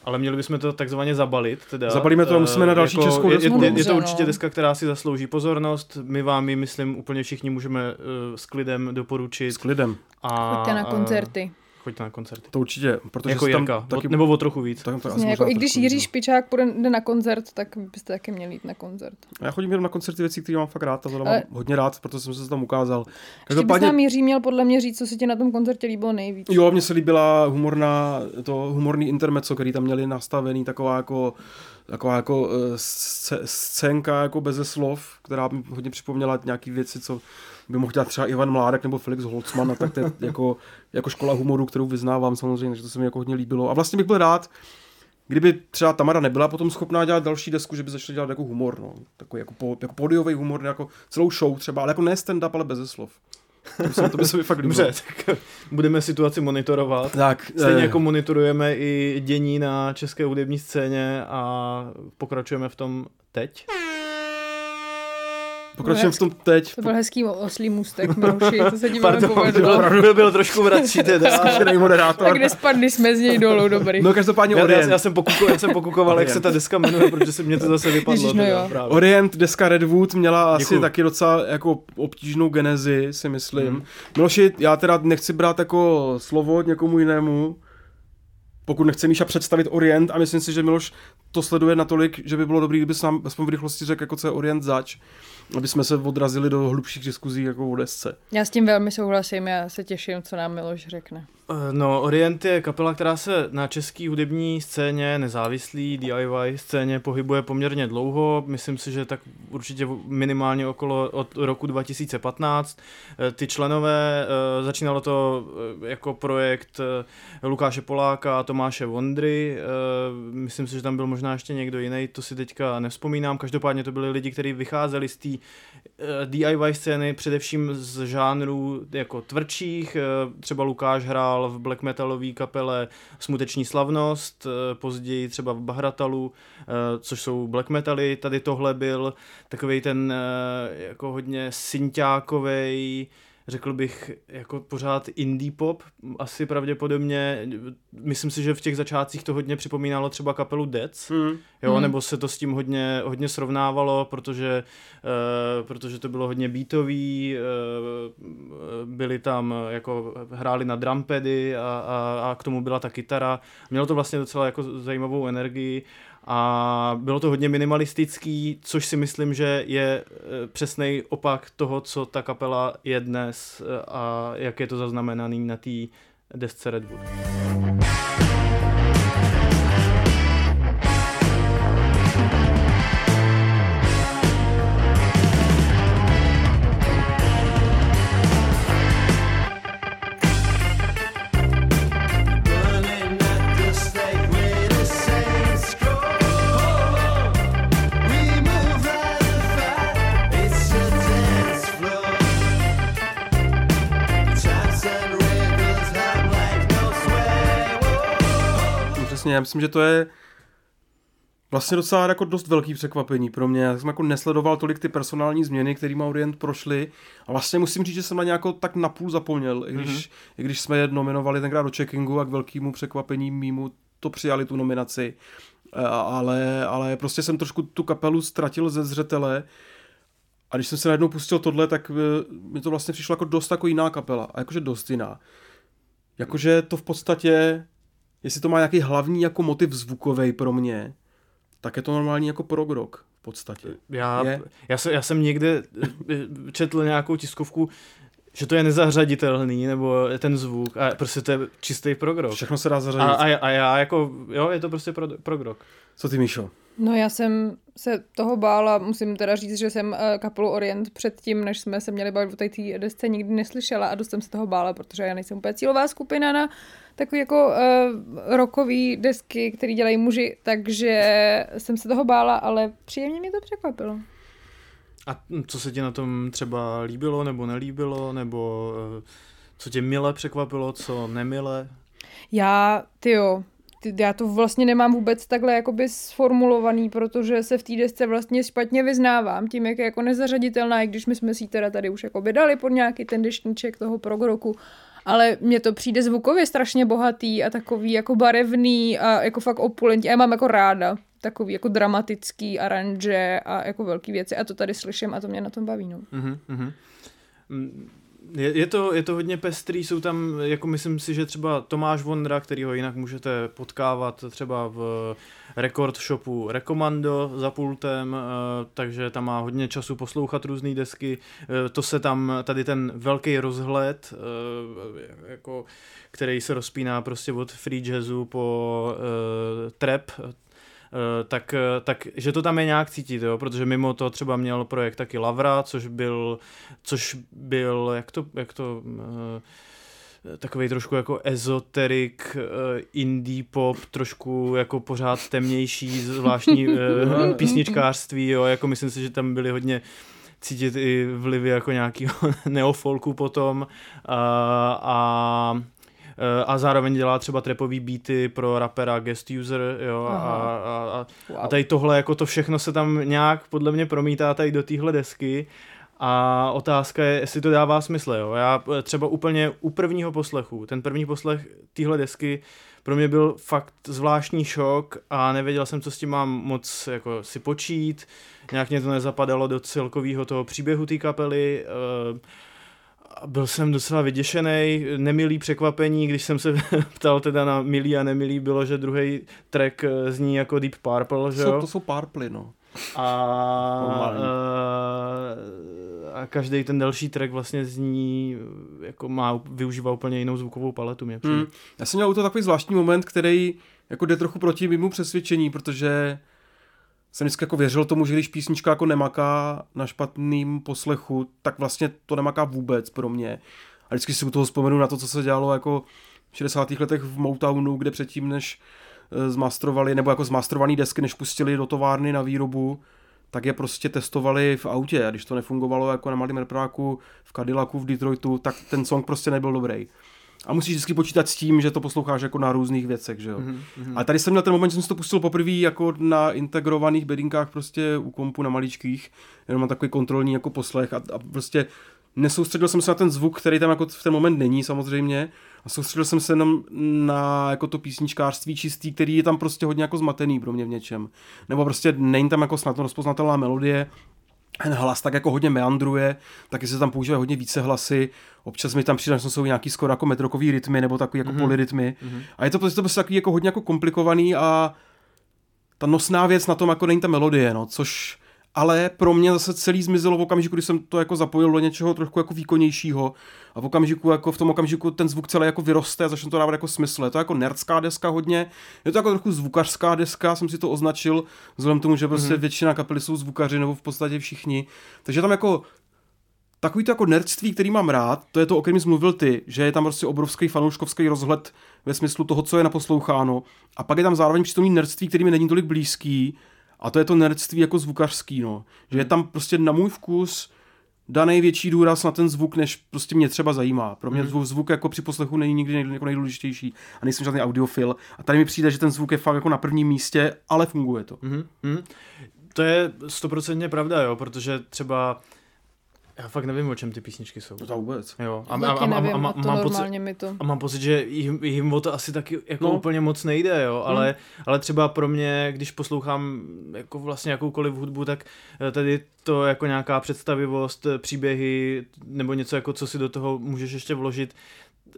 Ale měli bychom to takzvaně zabalit. Teda. Zabalíme to a Eh, musíme na další českou je, je, desku. je, je Dobře, to no. určitě deska, která si zaslouží pozornost. My vám ji, myslím, úplně všichni můžeme uh, s klidem doporučit. S klidem, A, Choďte na eh, koncerty. Choďte na koncerty. to určitě, protože Jako tam taky... o, nebo o trochu víc. tak to asi Přesně, jako, I když Jiří no. Špičák půjde jde na koncert, tak byste taky měli jít na koncert. Já chodím jenom na koncerty věcí, které mám fakt rád a tohle Ale- mám hodně rád, proto jsem se tam ukázal. Ještě bys nám Jiří měl podle mě říct, co se ti na tom koncertě líbilo nejvíc. Jo, mně se líbila humorná, to humorný intermezzo, který tam měli nastavený, taková jako, taková jako eh, scénka jako beze slov, která mi hodně připomněla nějaký věci, co by mohl dělat třeba Ivan Mládek nebo Felix Holzman, a tak to je jako, jako škola humoru, kterou vyznávám samozřejmě, že to se mi jako hodně líbilo. A vlastně bych byl rád, kdyby třeba Tamara nebyla potom schopná dělat další desku, že by začala dělat jako humor, no. Takový jako, po, jako humor, jako celou show třeba, ale jako ne stand-up, ale beze slov. To by se, to by se mi fakt. Dobře, tak budeme situaci monitorovat. Tak, Stejně eh, jako monitorujeme i dění na české hudební scéně a pokračujeme v tom teď. Pokračujeme v tom teď. To byl hezký oslý můstek, Miloši, to se ti Pardon, velmi to povedlo. opravdu byl, byl trošku vratší teda. Zkušený moderátor. Tak kde spadli jsme z něj dolů, dobrý. No každopádně Já, já, Orient. já, jsem pokuko, já jsem pokukoval, jak se ta deska jmenuje, protože se mě to zase vypadlo. Ježiš, no teda, právě. Orient, deska Redwood měla asi Děkuju. taky docela jako obtížnou genezi, si myslím. Hmm. Miloši, já teda nechci brát jako slovo od někomu jinému, pokud nechce Míša představit Orient a myslím si, že Miloš to sleduje natolik, že by bylo dobré, kdyby nám aspoň v rychlosti řekl, jako co je Orient zač, aby jsme se odrazili do hlubších diskuzí jako o desce. Já s tím velmi souhlasím, já se těším, co nám Miloš řekne. Eh, No, Orient je kapela, která se na české hudební scéně, nezávislý DIY scéně pohybuje poměrně dlouho. Myslím si, že tak určitě minimálně okolo od roku 2015. Eh, Ty členové, eh, začínalo to jako projekt Lukáše Poláka a Tomáše Vondry. Eh, Myslím si, že tam byl možná ještě někdo jiný, to si teďka nevzpomínám. Každopádně to byli lidi, kteří vycházeli z té eh, DIY scény, především z žánrů jako tvrdších. eh, Třeba Lukáš hrál v black metalové kapele Smuteční slavnost, eh, později třeba v Bahratalu, eh, což jsou black metaly. Tady tohle byl takový ten eh, jako hodně synťákovej, řekl bych, jako pořád indie pop, asi pravděpodobně. Myslím si, že v těch začátcích to hodně připomínalo třeba kapelu Deads, Hmm. jo, Hmm. nebo se to s tím hodně, hodně srovnávalo, protože, uh, protože to bylo hodně beatový, uh, byli tam, jako hráli na drumpady a, a, a k tomu byla ta kytara. Mělo to vlastně docela jako zajímavou energii a bylo to hodně minimalistický, což si myslím, že je přesný opak toho, co ta kapela je dnes eh, a jak je to zaznamenaný na té desce Redwood. Myslím, že to je vlastně docela jako dost velký překvapení pro mě. Já jsem jako nesledoval tolik ty personální změny, kterými Orient prošly a vlastně musím říct, že jsem na nějakou tak napůl zapomněl, i když, Mhm. mm-hmm. i když jsme je nominovali tenkrát do checkingu a k velkému překvapení mýmu to přijali tu nominaci. Eh, Ale, ale prostě jsem trošku tu kapelu ztratil ze zřetele a když jsem se najednou pustil tohle, tak eh, mi to vlastně přišlo jako dost jako jiná kapela. A jakože dost jiná. Jakože to v podstatě, jestli to má nějaký hlavní jako motiv zvukový pro mě, tak je to normální jako prog rock v podstatě. Já, Je. já, jsem, já jsem někde eh, četl nějakou tiskovku, že to je nezařaditelný, nebo ten zvuk, a prostě to je čistý progrok. Všechno se dá A, zařadit. a, a já jako, jo, je to prostě pro, progrok. Co ty, Míšo? No já jsem se toho bála, musím teda říct, že jsem eh, kapelu Orient předtím, než jsme se měli bavit o té desce, nikdy neslyšela a dost jsem se toho bála, protože já nejsem úplně cílová skupina na takový jako uh, rokový desky, který dělají muži, takže jsem se toho bála, ale příjemně mě to překvapilo. A co se ti na tom třeba líbilo, nebo nelíbilo, nebo eh, co tě mile překvapilo, co nemile? Já, ty, já to vlastně nemám vůbec takhle jakoby sformulovaný, protože se v té desce vlastně špatně vyznávám tím, jak je jako nezařaditelná, i když my jsme si ji teda tady už jakoby dali pod nějaký ten deštníček toho progroku, ale mně to přijde zvukově strašně bohatý a takový jako barevný a jako fakt opulentní. A já mám jako ráda takový jako dramatický aranže a jako velký věci a to tady slyším a to mě na tom baví, no. Mhm, mhm. Mm, Je, je, to, je to hodně pestrý, jsou tam, jako myslím si, že třeba Tomáš Vondra, kterýho jinak můžete potkávat třeba v record shopu Rekomando za pultem, eh, takže tam má hodně času poslouchat různé desky. Eh, To se tam, tady ten velký rozhled, eh, jako, který se rozpíná prostě od free jazzu po trap, tak, eh, tak, že to tam je nějak cítit, jo? protože mimo to třeba měl projekt taky Lavra, což byl, což byl, jak to, jak to uh, takový trošku jako ezoterik, indie pop, trošku jako pořád temnější, zvláštní písničkářství, jo? jako myslím si, že tam byly hodně cítit i vlivy jako nějakého neofolku potom a, a Eh, a zároveň dělá třeba trapový beaty pro rapera Guest User, jo, a, a, a, Wow. a tady tohle, jako to všechno se tam nějak podle mě promítá tady do téhle desky a otázka je, jestli to dává smysl, jo. Já eh, třeba úplně u prvního poslechu, ten první poslech téhle desky pro mě byl fakt zvláštní šok a nevěděl jsem, co s tím mám moc jako si počít, nějak mě to nezapadalo do celkového toho příběhu té kapely, eh, a byl jsem docela vyděšený, nemilý překvapení, když jsem se ptal teda na milý a nemilý, bylo, že druhý track eh, zní jako Deep Purple, že jo? to jsou párply, no. A, eh, a každý ten další track vlastně zní, jako má, využívá úplně jinou zvukovou paletu, mě přijde. Hmm. Já jsem měl u toho takový zvláštní moment, který jako jde trochu proti mému přesvědčení, protože jsem vždycky jako věřil tomu, že když písnička jako nemaká na špatným poslechu, tak vlastně to nemaká vůbec pro mě. A vždycky si u toho vzpomenu na to, co se dělalo jako v 60. letech v Motownu, kde předtím, než eh, zmastrovali, nebo jako zmastrovaný desky, než pustili do továrny na výrobu, tak je prostě testovali v autě a když to nefungovalo jako na malém repráku v Cadillacu v Detroitu, tak ten song prostě nebyl dobrý. A musíš vždycky počítat s tím, že to posloucháš jako na různých věcech, že jo. Mhm, Mm-hmm. A tady jsem měl ten moment, že jsem si to pustil poprvé jako na integrovaných bedinkách prostě u kompu na maličkých, jenom mám takový kontrolní jako poslech a, a prostě nesoustředil jsem se na ten zvuk, který tam jako v ten moment není samozřejmě a soustředil jsem se jenom na jako to písničkářství čistý, který je tam prostě hodně jako zmatený pro mě v něčem. Nebo prostě není tam jako snad rozpoznatelná melodie, ten hlas tak jako hodně meandruje, taky se tam používají hodně více hlasy, občas mi tam přijde, že jsou nějaký skoro jako metrokový rytmy nebo takový jako mm-hmm. polyrytmy. Mm-hmm. A je to prostě, to prostě takový jako hodně jako komplikovaný a ta nosná věc na tom jako není ta melodie, no, což ale pro mě zase celý zmizelo v okamžiku, kdy jsem to jako zapojil do něčeho trochu jako výkonnějšího a v okamžiku, jako v tom okamžiku ten zvuk celý jako vyroste a začne to dávat jako smysl. Je to jako nerdská deska hodně, je to jako trochu zvukařská deska, jsem si to označil, vzhledem k tomu, že prostě mm-hmm. většina kapely jsou zvukaři nebo v podstatě všichni. Takže tam jako takový to jako nerdství, který mám rád, to je to, o kterém jsi mluvil ty, že je tam prostě obrovský fanouškovský rozhled ve smyslu toho, co je naposloucháno. A pak je tam zároveň přítomný nerdství, který mi není tolik blízký, a to je to nerdství jako zvukařský, no. Že je tam prostě na můj vkus daný větší důraz na ten zvuk, než prostě mě třeba zajímá. Pro mě zvuk, zvuk jako při poslechu není nikdy jako nejdůležitější a nejsem žádný audiofil. A tady mi přijde, že ten zvuk je fakt jako na prvním místě, ale funguje to. Mhm, mhm. To je stoprocentně pravda, jo, protože třeba já fakt nevím, o čem ty písničky jsou. To vůbec. Jo, A, Taky nevím, a, a, to mám pocit, normálně mi to... a mám pocit, že jim, jim o to asi taky jako No. no. úplně moc nejde, jo, ale, ale třeba pro mě, když poslouchám jako vlastně jakoukoliv hudbu, tak eh, tady to jako nějaká představivost, eh, příběhy nebo něco jako, co si do toho můžeš ještě vložit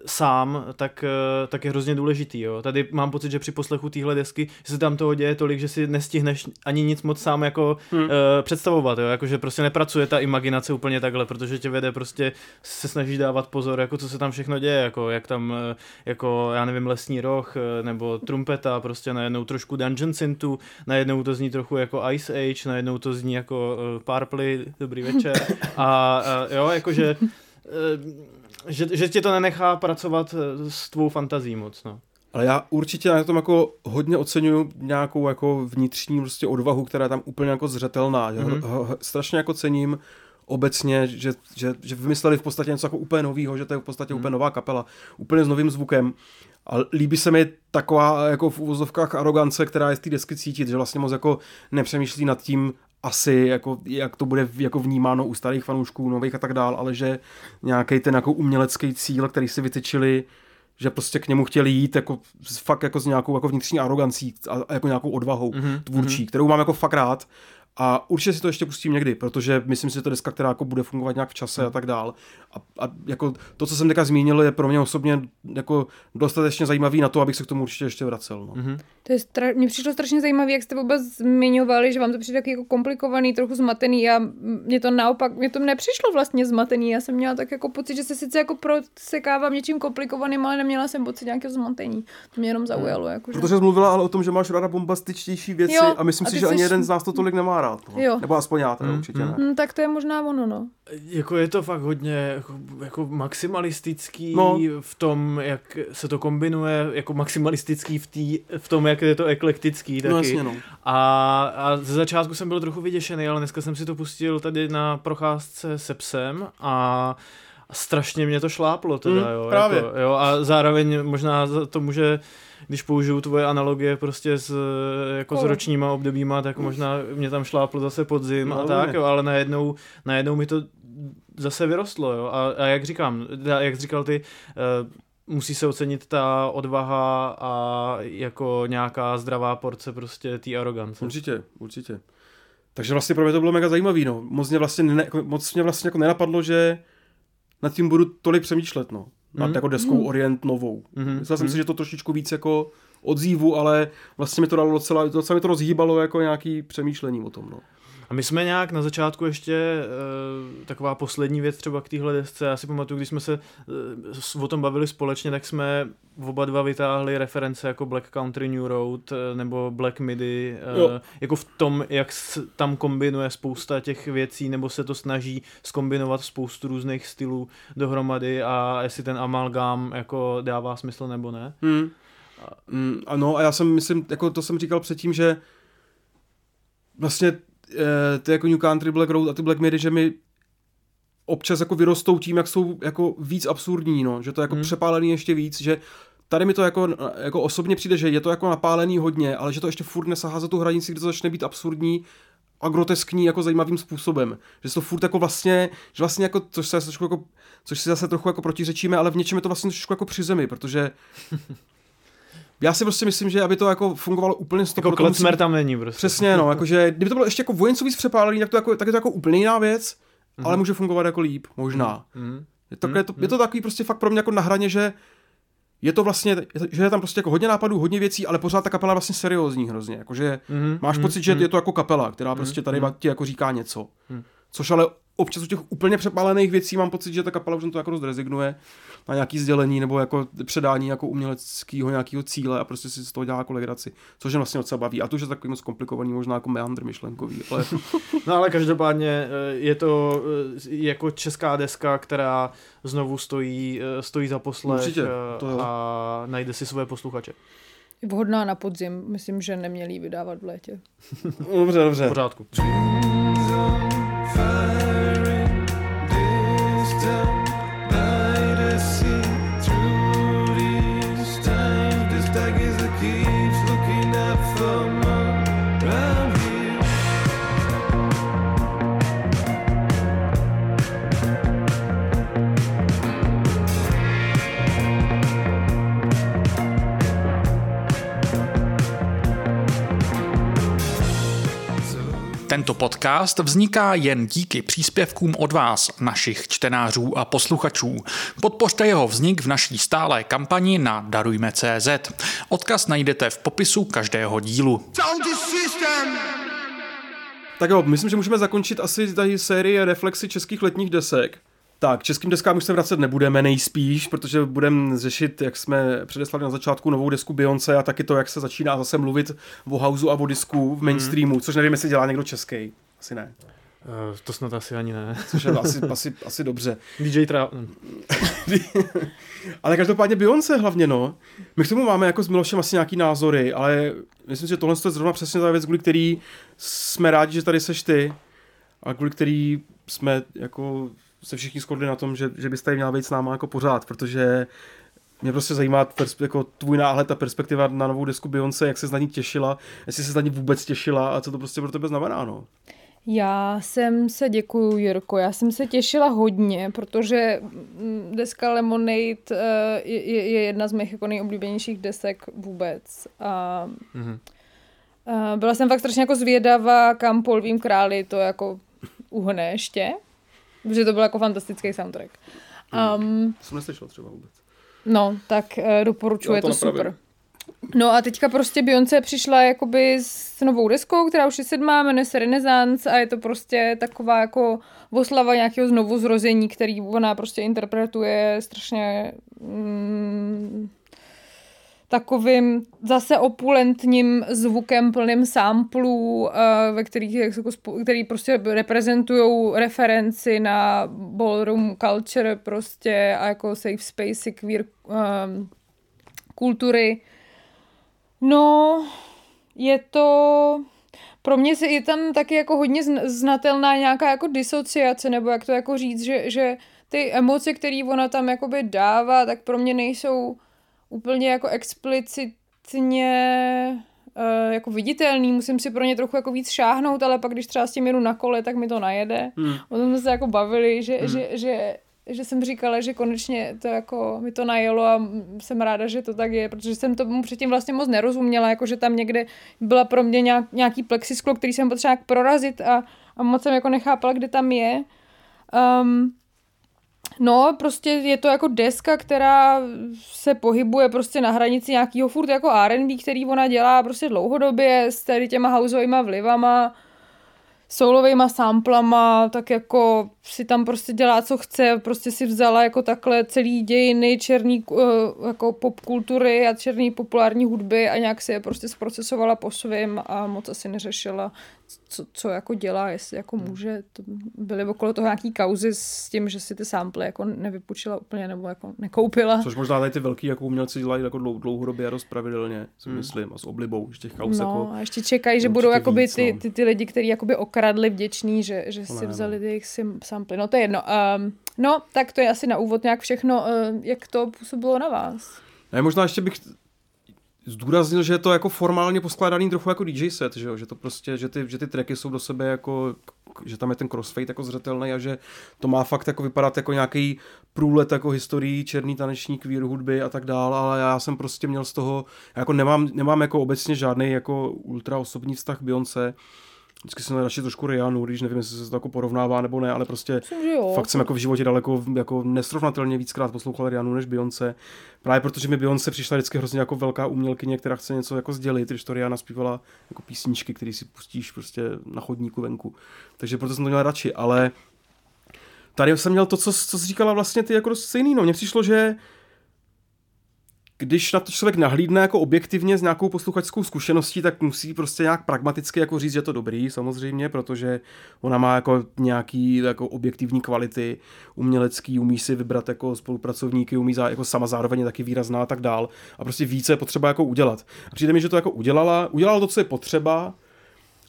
sám, tak, eh, tak je hrozně důležitý. Jo. Tady mám pocit, že při poslechu téhle desky, že se tam toho děje tolik, že si nestihneš ani nic moc sám jako Hmm. uh, představovat. Jo. Jako, že prostě nepracuje ta imaginace úplně takhle, protože tě vede prostě se snažíš dávat pozor, jako co se tam všechno děje, jako jak tam, eh, jako já nevím, lesní roh, nebo trumpeta, prostě najednou trošku Dungeon Syntu, najednou to zní trochu jako Ice Age, najednou to zní jako uh, Purpley, dobrý večer. A, a jo, jakože eh, že, že tě to nenechá pracovat eh, s tvou fantazí moc, no. Ale já určitě na tom jako hodně oceňuju nějakou jako vnitřní prostě odvahu, která je tam úplně jako zřetelná. Mm-hmm. Mhm. Strašně jako cením obecně, že, že, že vymysleli v podstatě něco jako úplně novýho, že to je v podstatě mm. úplně nová kapela, úplně s novým zvukem. A líbí se mi taková jako v uvozovkách arogance, která je z té desky cítit, že vlastně moc jako nepřemýšlí nad tím, asi, jako, jak to bude jako vnímáno u starých fanoušků, nových a tak dál, ale že nějaký ten jako umělecký cíl, který si vytyčili, že prostě k němu chtěli jít jako, s- fakt jako s nějakou jako vnitřní arogancí a, a jako nějakou odvahou Mhm, mm-hmm. tvůrčí, mm-hmm. kterou mám jako fakt rád. A určitě si to ještě pustím někdy, protože myslím si, že to deska, která jako bude fungovat nějak v čase a tak dál. A, a jako to, co jsem teďka zmínil, je pro mě osobně jako dostatečně zajímavý na to, abych se k tomu určitě ještě vracel. No. Mhm. To je stra... Mně přišlo strašně zajímavé, jak jste vůbec zmiňovali, že vám to přijde taky jako komplikovaný, trochu zmatený a mě to naopak, mě to nepřišlo vlastně zmatený. Já jsem měla tak jako pocit, že se sice jako prosekávám něčím komplikovaným, ale neměla jsem pocit nějakého zmatení. To mě jenom zaujalo. Jako, že... Protože jsi mluvila ale o tom, že máš ráda bombastičtější věci Jo, a myslím a si, že ani jsi- jeden z nás to tolik nemá rád. No. Jo. Nebo aspoň já teda Mm, určitě mm. ne. Hm, tak to je možná ono, no. Jako je to fakt hodně jako, jako maximalistický No. no. v tom, jak se to kombinuje, jako maximalistický v, tý, v tom, jak je to eklektický taky. No jasně no. A, a ze začátku jsem byl trochu vyděšený, ale dneska jsem si to pustil tady na procházce se psem a a strašně mě to šláplo teda, Mm, jo, právě. Jako, jo. A zároveň možná to může když použiju tvoje analogie prostě s, jako s ročníma obdobíma, tak možná mě tam šláplo zase podzim No, a tak, jo, ale najednou, najednou mi to zase vyrostlo, jo, a, a jak říkám, jak říkal ty, uh, musí se ocenit ta odvaha a jako nějaká zdravá porce prostě té arogance. Určitě, určitě. Takže vlastně pro mě to bylo mega zajímavý, no. Moc mě vlastně, ne, jako- moc mě vlastně jako nenapadlo, že nad tím budu tolik přemýšlet, no. Nad Mhm. jako deskou Orient novou. Mhm, Myslel jsem mhm. si, že to trošičku víc jako odzívu, ale vlastně mi to dalo docela, docela mi to rozhýbalo jako nějaký přemýšlení o tom, no. A my jsme nějak na začátku ještě uh, taková poslední věc třeba k téhle desce, já si pamatuju, když jsme se uh, o tom bavili společně, tak jsme oba dva vytáhli reference jako Black Country New Road uh, nebo Black Midi, Jo. uh, jako v tom, jak s, tam kombinuje spousta těch věcí, nebo se to snaží skombinovat spoustu různých stylů dohromady a jestli ten amalgám jako dává smysl nebo ne. Hmm. Mm, ano, a já jsem, myslím, jako to jsem říkal předtím, že vlastně ty jako New Country, Black Road a ty Black Midi, že mi občas jako vyrostou tím, jak jsou jako víc absurdní, no, že to je jako Hmm. hmm. přepálený ještě víc, že tady mi to jako, jako osobně přijde, že je to jako napálený hodně, ale že to ještě furt nesahá za tu hranici, kde to začne být absurdní a groteskní jako zajímavým způsobem. Že se to furt jako vlastně, že vlastně jako, což se trošku jako, což si zase trochu jako protiřečíme, ale v něčem je to vlastně trošku jako při zemi, protože já si prostě myslím, že aby to jako fungovalo úplně 100%, Jako klecmer tam není prostě. Přesně, no, jakože kdyby to bylo ještě jako vojencu víc přepálený, tak, to jako, tak je to jako úplně jiná věc, mm-hmm. ale může fungovat jako líp, možná. Mhm. Je to, je, to, je to takový prostě fakt pro mě jako na hraně, že je to vlastně, že je tam prostě jako hodně nápadů, hodně věcí, ale pořád ta kapela vlastně seriózní hrozně, jakože Mhm, máš mhm, pocit, že mhm. je to jako kapela, která prostě tady mhm. ti jako říká něco. Mhm. Což ale občas u těch úplně přepálených věcí mám pocit, že ta kapela už na to jako dost rezignuje na nějaký sdělení nebo jako předání jako uměleckého nějakého cíle a prostě si z toho dělá jako legraci, což mě vlastně docela baví. A to už je takový moc komplikovaný, možná jako meandr myšlenkový, ale No ale každopádně eh, je to eh, jako česká deska, která znovu stojí, eh, stojí za poslech Určitě, to jo. a najde si svoje posluchače. Vhodná na podzim, myslím, že neměli vydávat v létě. dobře, dobře. V pořádku. fire Tento podcast vzniká jen díky příspěvkům od vás, našich čtenářů a posluchačů. Podpořte jeho vznik v naší stálé kampani na Darujme.cz. Odkaz najdete v popisu každého dílu. Tak jo, myslím, že můžeme zakončit asi tady sérii reflexy českých letních desek. Tak, českým deskám už se vracet nebudeme nejspíš, protože budeme řešit, jak jsme předeslali na začátku, novou desku Beyoncé a taky to, jak se začíná zase mluvit o houseu a o disku v mainstreamu, což nevím, jestli dělá někdo český. Asi ne. Eh, To snad asi ani ne. Což je asi, asi, asi dobře. DJ Tra... Ale každopádně Beyoncé hlavně, no. My k tomu máme jako s Milošem asi nějaký názory, ale myslím si, že tohle je zrovna přesně ta věc, kvůli který jsme rádi, že tady seš ty a kvůli který jsme jako se všichni shodli na tom, že, že bys tady měla být s náma jako pořád, protože mě prostě zajímá pers- jako tvůj náhled a perspektiva na novou desku Beyoncé, jak se na ní těšila, jestli se na ní vůbec těšila a co to prostě pro tebe znamená, no. Já jsem se, děkuju Jirko, já jsem se těšila hodně, protože mm, deska Lemonade eh, je, je je jedna z mých jako nejoblíbenějších desek vůbec. A Mhm. eh, byla jsem fakt strašně jako zvědavá, kam Polvím králi to jako uhne ještě, protože to byl jako fantastický soundtrack. Um, To jsem neslyšel třeba vůbec. No, tak uh, doporučuji, je to to super. No a teďka prostě Beyoncé přišla jakoby s novou deskou, která už je sedmá, jmenuje se Renaissance a je to prostě taková jako oslava nějakého znovu zrození, který ona prostě interpretuje strašně mm, takovým zase opulentním zvukem plným samplů, uh, ve kterých jako, který prostě reprezentují referenci na ballroom culture prostě a jako safe space queer um, kultury. No, je to... pro mě je tam taky jako hodně zn- znatelná nějaká jako disociace, nebo jak to jako říct, že, že ty emoce, které ona tam jakoby dává, tak pro mě nejsou úplně jako explicitně uh, jako viditelný, musím si pro ně trochu jako víc šáhnout, ale pak když třeba s tím jedu na kole, tak mi to najede. Hmm. O tom jsme se jako bavili, že, hmm. že, že, že jsem říkala, že konečně to jako mi to najelo a jsem ráda, že to tak je, protože jsem tomu předtím vlastně moc nerozuměla, jako že tam někde byla pro mě nějak, nějaký plexisklo, který jsem potřeba prorazit a, a moc jsem jako nechápala, kde tam je. Um, No, prostě je to jako deska, která se pohybuje prostě na hranici nějakého furt jako R&B, který ona dělá prostě dlouhodobě s tady těma houseovýma vlivama, soulovejma samplama, tak jako si tam prostě dělá, co chce, prostě si vzala jako takhle celý dějiny černý uh, jako popkultury a černý populární hudby a nějak si je prostě zprocesovala po svým a moc asi neřešila, co, co jako dělá, jestli jako může. To byly okolo toho nějaký kauzy s tím, že si ty sample jako nevypučila úplně nebo jako nekoupila. Což možná tady ty velký jako umělci dělají jako dlou, dlouhodobě a dost pravidelně, si Hmm. myslím, a s oblibou, že těch kaus No jako... a ještě čekají, že budou jakoby víc, ty, no. ty, ty lidi, kteří jakoby okradli vděční, že, že si ne, vzali ty jejich samply. No to je jedno. Um, no, tak to je asi na úvod nějak všechno. Uh, jak to působilo na vás? Ne, možná ještě bych zdůraznil, že je to jako formálně poskládaný trochu jako DJ set, že, jo? že to prostě, že ty, že ty tracky jsou do sebe jako, že tam je ten crossfade jako zřetelný a že to má fakt jako vypadat jako nějaký průlet jako historií černý taneční queer hudby a tak dále, ale já jsem prostě měl z toho, jako nemám, nemám jako obecně žádný jako ultra osobní vztah Beyoncé, vždycky jsem radši trošku Rihannu, když nevím, jestli se to jako porovnává nebo ne, ale prostě Myslím, jo. Fakt jsem jako v životě daleko jako nesrovnatelně víckrát poslouchal Rihannu než Beyoncé. Právě protože mi Beyoncé přišla vždycky hrozně jako velká umělkyně, která chce něco jako sdělit, když to Rihanna zpívala jako písničky, které si pustíš prostě na chodníku venku. Takže proto jsem to měl radši, ale tady jsem měl to, co, co jsi říkala vlastně ty jako dost stejný, no. Mně přišlo, že když na to člověk nahlídne jako objektivně s nějakou posluchačskou zkušeností, tak musí prostě nějak pragmaticky jako říct, že to dobrý, samozřejmě, protože ona má jako nějaký jako objektivní kvality umělecký, umí si vybrat jako spolupracovníky, umí zá, jako sama zároveň taky výrazná a tak dál. A prostě více je potřeba jako udělat. A přijde mi, že to jako udělala, udělala to, co je potřeba,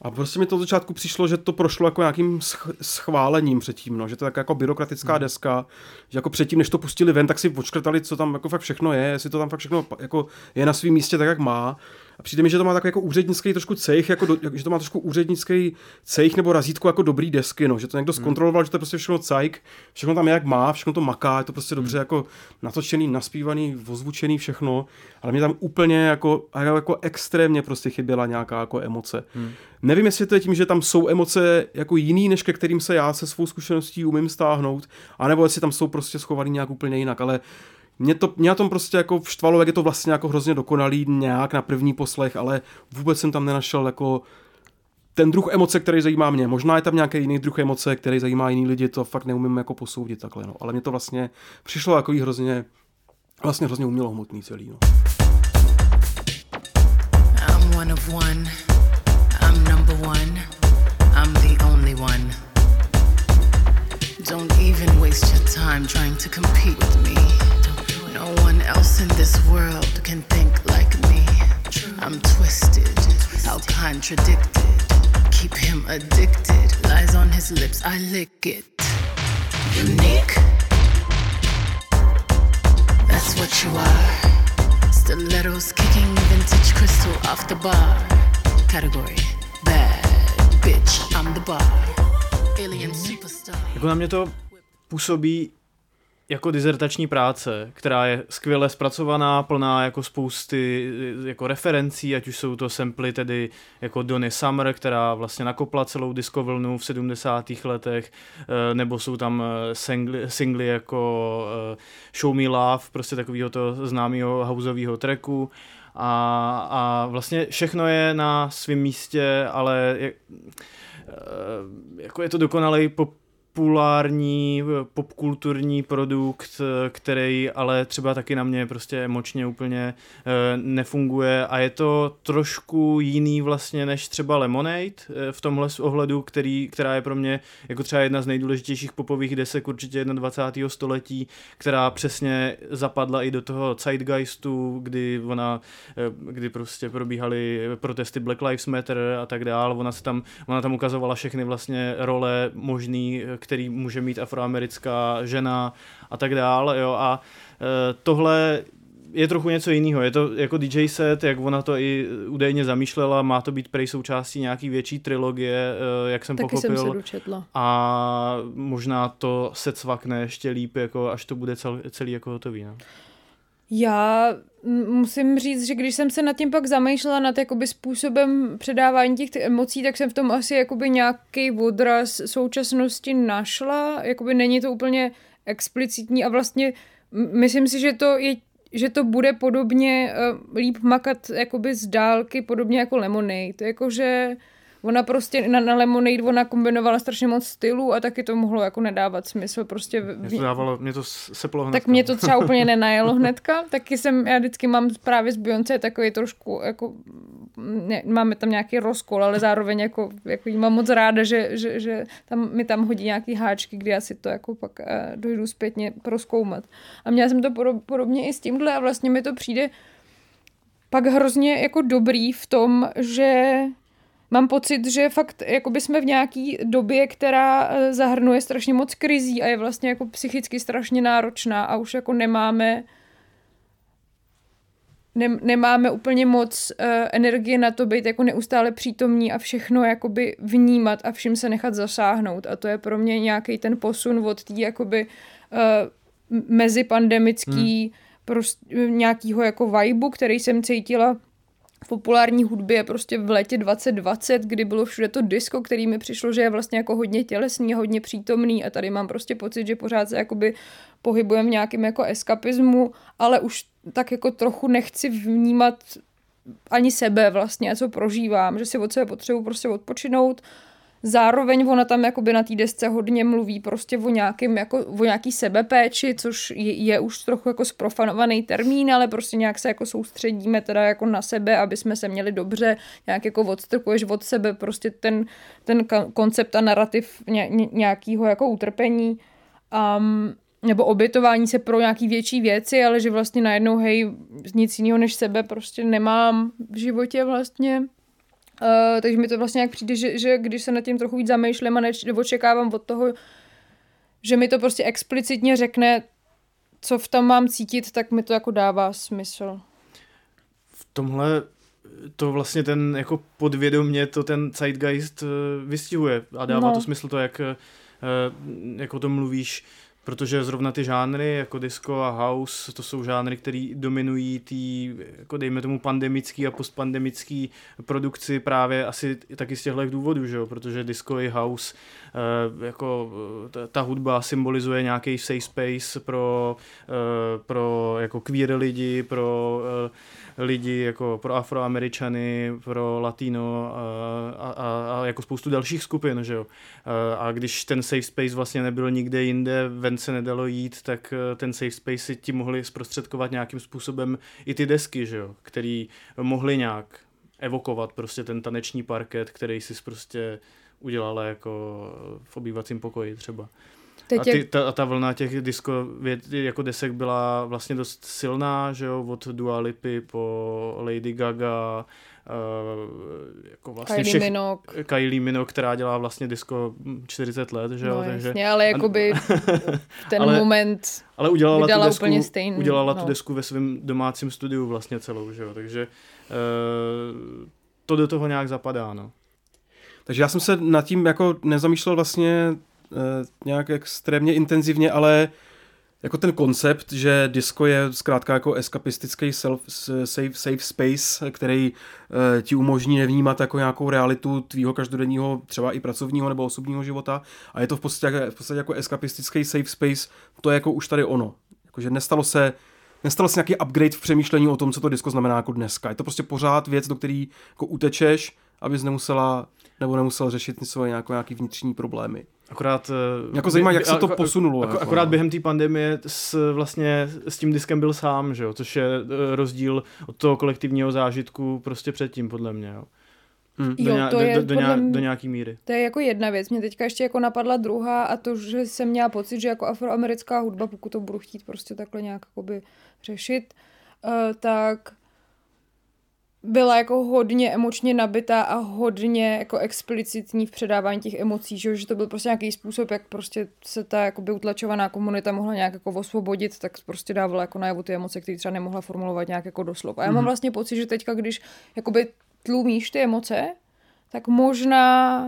a prostě mi to od začátku přišlo, že to prošlo jako nějakým sch- schválením předtím, no, že to je tak jako byrokratická hmm. deska, že jako předtím, než to pustili ven, tak si počkrtali, co tam jako fakt všechno je, jestli to tam fakt všechno jako je na svém místě tak, jak má. A přijde mi, že to má takový jako úřednický trošku cejch, jako do, že to má trošku úřednický cejch nebo razítko jako dobrý desky, no, že to někdo zkontroloval, že to je prostě všechno cajk, všechno tam je jak má, všechno to maká, je to prostě dobře jako natočený, naspívaný, ozvučený všechno, ale mě tam úplně jako, jako extrémně prostě chyběla nějaká jako emoce. Hmm. Nevím, jestli to je tím, že tam jsou emoce jako jiný, než ke kterým se já se svou zkušeností umím stáhnout, anebo jestli tam jsou prostě schovaný nějak úplně jinak, ale mě, to, mě na tom prostě jako štvalo, jak je to vlastně jako hrozně dokonalý nějak na první poslech, ale vůbec jsem tam nenašel jako ten druh emoce, který zajímá mě. Možná je tam nějaký jiný druh emoce, který zajímá jiný lidi, to fakt neumím jako posoudit takhle, no. Ale mě to vlastně přišlo jako hrozně, vlastně hrozně umělohmotný celý, no. I'm one of one. I'm number one. I'm the only one. Don't even waste your time trying to compete with me. No one else in this world can think like me. I'm twisted, how contradicted. Keep him addicted. Lies on his lips, I lick it. Unique. That's what you are. Stilettos kicking vintage crystal off the bar. Category bad bitch. I'm the bar. Alien superstar. Jako na mě to působí jako dizertační práce, která je skvěle zpracovaná, plná jako spousty eh, jako referencí, ať už jsou to samply tedy jako Donny Summer, která vlastně nakopla celou disco vlnu v 70. letech, eh, nebo jsou tam eh, singly, singly jako Show Me Love, prostě takového to známého houseového tracku a, a vlastně všechno je na svém místě, ale je, jako je to dokonalý pop populární, eh, popkulturní produkt, eh, který ale třeba taky na mě prostě emočně úplně eh, nefunguje a je to trošku jiný vlastně než třeba Lemonade v tomhle ohledu, který, která je pro mě jako třeba jedna z nejdůležitějších popových desek určitě 21. století, která přesně zapadla i do toho zeitgeistu, kdy ona, kdy prostě probíhaly protesty Black Lives Matter a tak dál, ona se tam, ona tam ukazovala všechny vlastně role možný, který může mít afroamerická žena a tak dál, jo, a eh, tohle je trochu něco jiného. Je to jako DJ set, jak ona to i údajně zamýšlela, má to být prej součástí nějaký větší trilogie, eh, jak jsem Taky pochopil. jsem se dočetla. A možná to se cvakne ještě líp, jako až to bude cel, celý jako hotový. No. Já musím říct, že když jsem se nad tím pak zamýšlela nad jakoby způsobem předávání těch emocí, tak jsem v tom asi jakoby nějaký odraz současnosti našla. Jakoby není to úplně explicitní a vlastně myslím si, že to je že to bude podobně uh, líp makat jakoby z dálky, podobně jako Lemonade. Jakože ona prostě na, na Lemonade ona kombinovala strašně moc stylů a taky to mohlo jako nedávat smysl. Prostě v, Mě to dávalo, mě to s- seplo hned. tak mě to třeba úplně nenajelo hnedka, taky jsem, já vždycky mám právě z Beyoncé takový trošku, jako, ne, máme tam nějaký rozkol, ale zároveň jako, jako jí mám moc ráda, že, že, že tam, mi tam hodí nějaký háčky, kdy já si to jako pak uh, dojdu zpětně proskoumat. A měla jsem to podob, podobně i s tímhle a vlastně mi to přijde pak hrozně jako dobrý v tom, že mám pocit, že fakt jakoby jsme v nějaký době, která eh, zahrnuje strašně moc krizí a je vlastně jako psychicky strašně náročná a už jako nemáme ne, nemáme úplně moc uh, energie na to být jako neustále přítomní a všechno jakoby vnímat a vším se nechat zasáhnout a to je pro mě nějaký ten posun od té jakoby uh, mezipandemický hmm. prost, nějakýho jako vibu, který jsem cítila v populární hudbě prostě v létě 2020, kdy bylo všude to disco, který mi přišlo, že je vlastně jako hodně tělesný hodně přítomný a tady mám prostě pocit, že pořád se jakoby pohybujeme v nějakém jako eskapismu, ale už tak jako trochu nechci vnímat ani sebe vlastně, co prožívám, že si od sebe potřebuji prostě odpočinout. Zároveň ona tam jakoby na té desce hodně mluví prostě o, nějakým, jako, o nějaký sebepéči, což je, je už trochu jako sprofanovaný termín, ale prostě nějak se jako soustředíme teda jako na sebe, aby jsme se měli dobře, nějak jako odstrkuješ od sebe prostě ten, ten koncept a narrativ ně, ně, nějakého jako utrpení. Um, nebo obětování se pro nějaký větší věci, ale že vlastně najednou, hej, nic jiného než sebe prostě nemám v životě vlastně. Uh, takže mi to vlastně jak přijde, že, že když se nad tím trochu víc zamýšlím a neč, očekávám od toho, že mi to prostě explicitně řekne, co v tom mám cítit, tak mi to jako dává smysl. v tomhle to vlastně ten jako podvědomě to ten zeitgeist eh, vystihuje a dává No. to smysl to, jak eh, jako to mluvíš, protože zrovna ty žánry jako disco a house, to jsou žánry, které dominují tý, jako dejme tomu pandemický a postpandemický produkci právě asi taky z těchto důvodů, že jo? protože disco i house jako eh, ta, hudba symbolizuje nějaký safe space pro, eh, pro jako queer lidi, pro eh, lidi jako pro afroameričany, pro latino a, a, a, jako spoustu dalších skupin, že jo. A- když ten safe space vlastně nebyl nikde jinde, ven se nedalo jít, tak eh, ten safe space si ti mohli zprostředkovat nějakým způsobem i ty desky, že jo, který mohli nějak evokovat prostě ten taneční parket, který si prostě udělala jako v obývacím pokoji třeba. Teď a, ty, jak, ta, a ta vlna těch disco věd, jako desek byla vlastně dost silná, že jo, od Dua Lipy po Lady Gaga, uh, jako vlastně Kylie všech, Minogue. Kylie Minogue, která dělá vlastně disco 40 let, že jo, No, takže, jasně, ale jakoby ten Ale- moment ale udělala tu desku, úplně stejný, udělala no. tu desku ve svém domácím studiu vlastně celou, že jo, takže uh, to do toho nějak zapadá, no. Takže já jsem se nad tím jako nezamýšlel vlastně uh, nějak extrémně intenzivně, ale jako ten koncept, že disco je zkrátka jako eskapistický self, safe, safe space, který uh, ti umožní nevnímat jako nějakou realitu tvýho každodenního, třeba i pracovního nebo osobního života a je to v podstatě, v podstatě jako eskapistický safe space, to je jako už tady ono. Jakože nestalo se Nestalo se nějaký upgrade v přemýšlení o tom, co to disco znamená jako dneska. Je to prostě pořád věc, do který jako utečeš, abys nemusela nebo nemusel řešit svoje nějaké, nějaký vnitřní problémy. Akorát... eh, Jako zajímá, jak se to posunulo, Ako, jako, akorát no. během té pandemie s, vlastně s tím diskem byl sám, že jo? což je eh, rozdíl od toho kolektivního zážitku prostě předtím, podle mě. Jo? Hmm. Do, Jo, nějak- to do, je do, do, nějak, mě- do nějaký míry. To je jako jedna věc. Mě teďka ještě jako napadla druhá a to, že jsem měla pocit, že jako afroamerická hudba, pokud to budu chtít prostě takhle nějak jakoby řešit, uh, tak byla jako hodně emočně nabitá a hodně jako explicitní v předávání těch emocí, že, že to byl prostě nějaký způsob, jak prostě se ta jakoby utlačovaná komunita mohla nějak jako osvobodit, tak prostě dávala jako najevo ty emoce, které třeba nemohla formulovat nějak jako doslov. A já mám vlastně pocit, že teďka, když jakoby tlumíš ty emoce, tak možná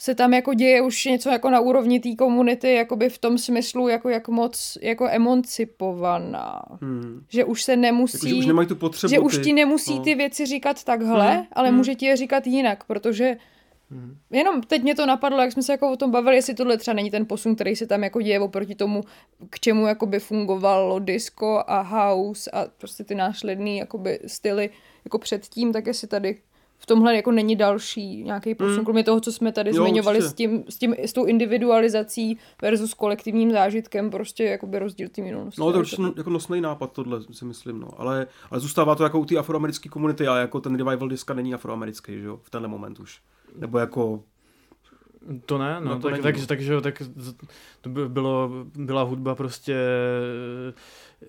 se tam jako děje už něco jako na úrovni té komunity, jakoby v tom smyslu, jako jak moc jako emancipovaná. Hmm. Že už se nemusí... Jako, že už nemají tu potřebu. že už ty- ti nemusí no. ty věci říkat takhle, Mhm, ale mhm. může ti je říkat jinak, protože Jenom teď mě to napadlo, jak jsme se jako o tom bavili, jestli tohle třeba není ten posun, který se tam jako děje oproti tomu, k čemu jakoby fungovalo disco a house a prostě ty následný jakoby styly jako předtím, tak jestli tady v tomhle jako není další nějaký posun, Mm. kromě toho, co jsme tady Jo, zmiňovali určitě. s, tím, s, tím, s tou individualizací versus kolektivním zážitkem, prostě jakoby rozdíl té minulosti. No, to je určitě jako nosný nápad tohle, si myslím, no. Ale, ale zůstává to jako u té afroamerické komunity, ale jako ten revival diska není afroamerický, že jo, v tenhle moment už. Nebo jako, To ne, no, No to tak, tak, takže jo, tak to by bylo, byla hudba prostě eh,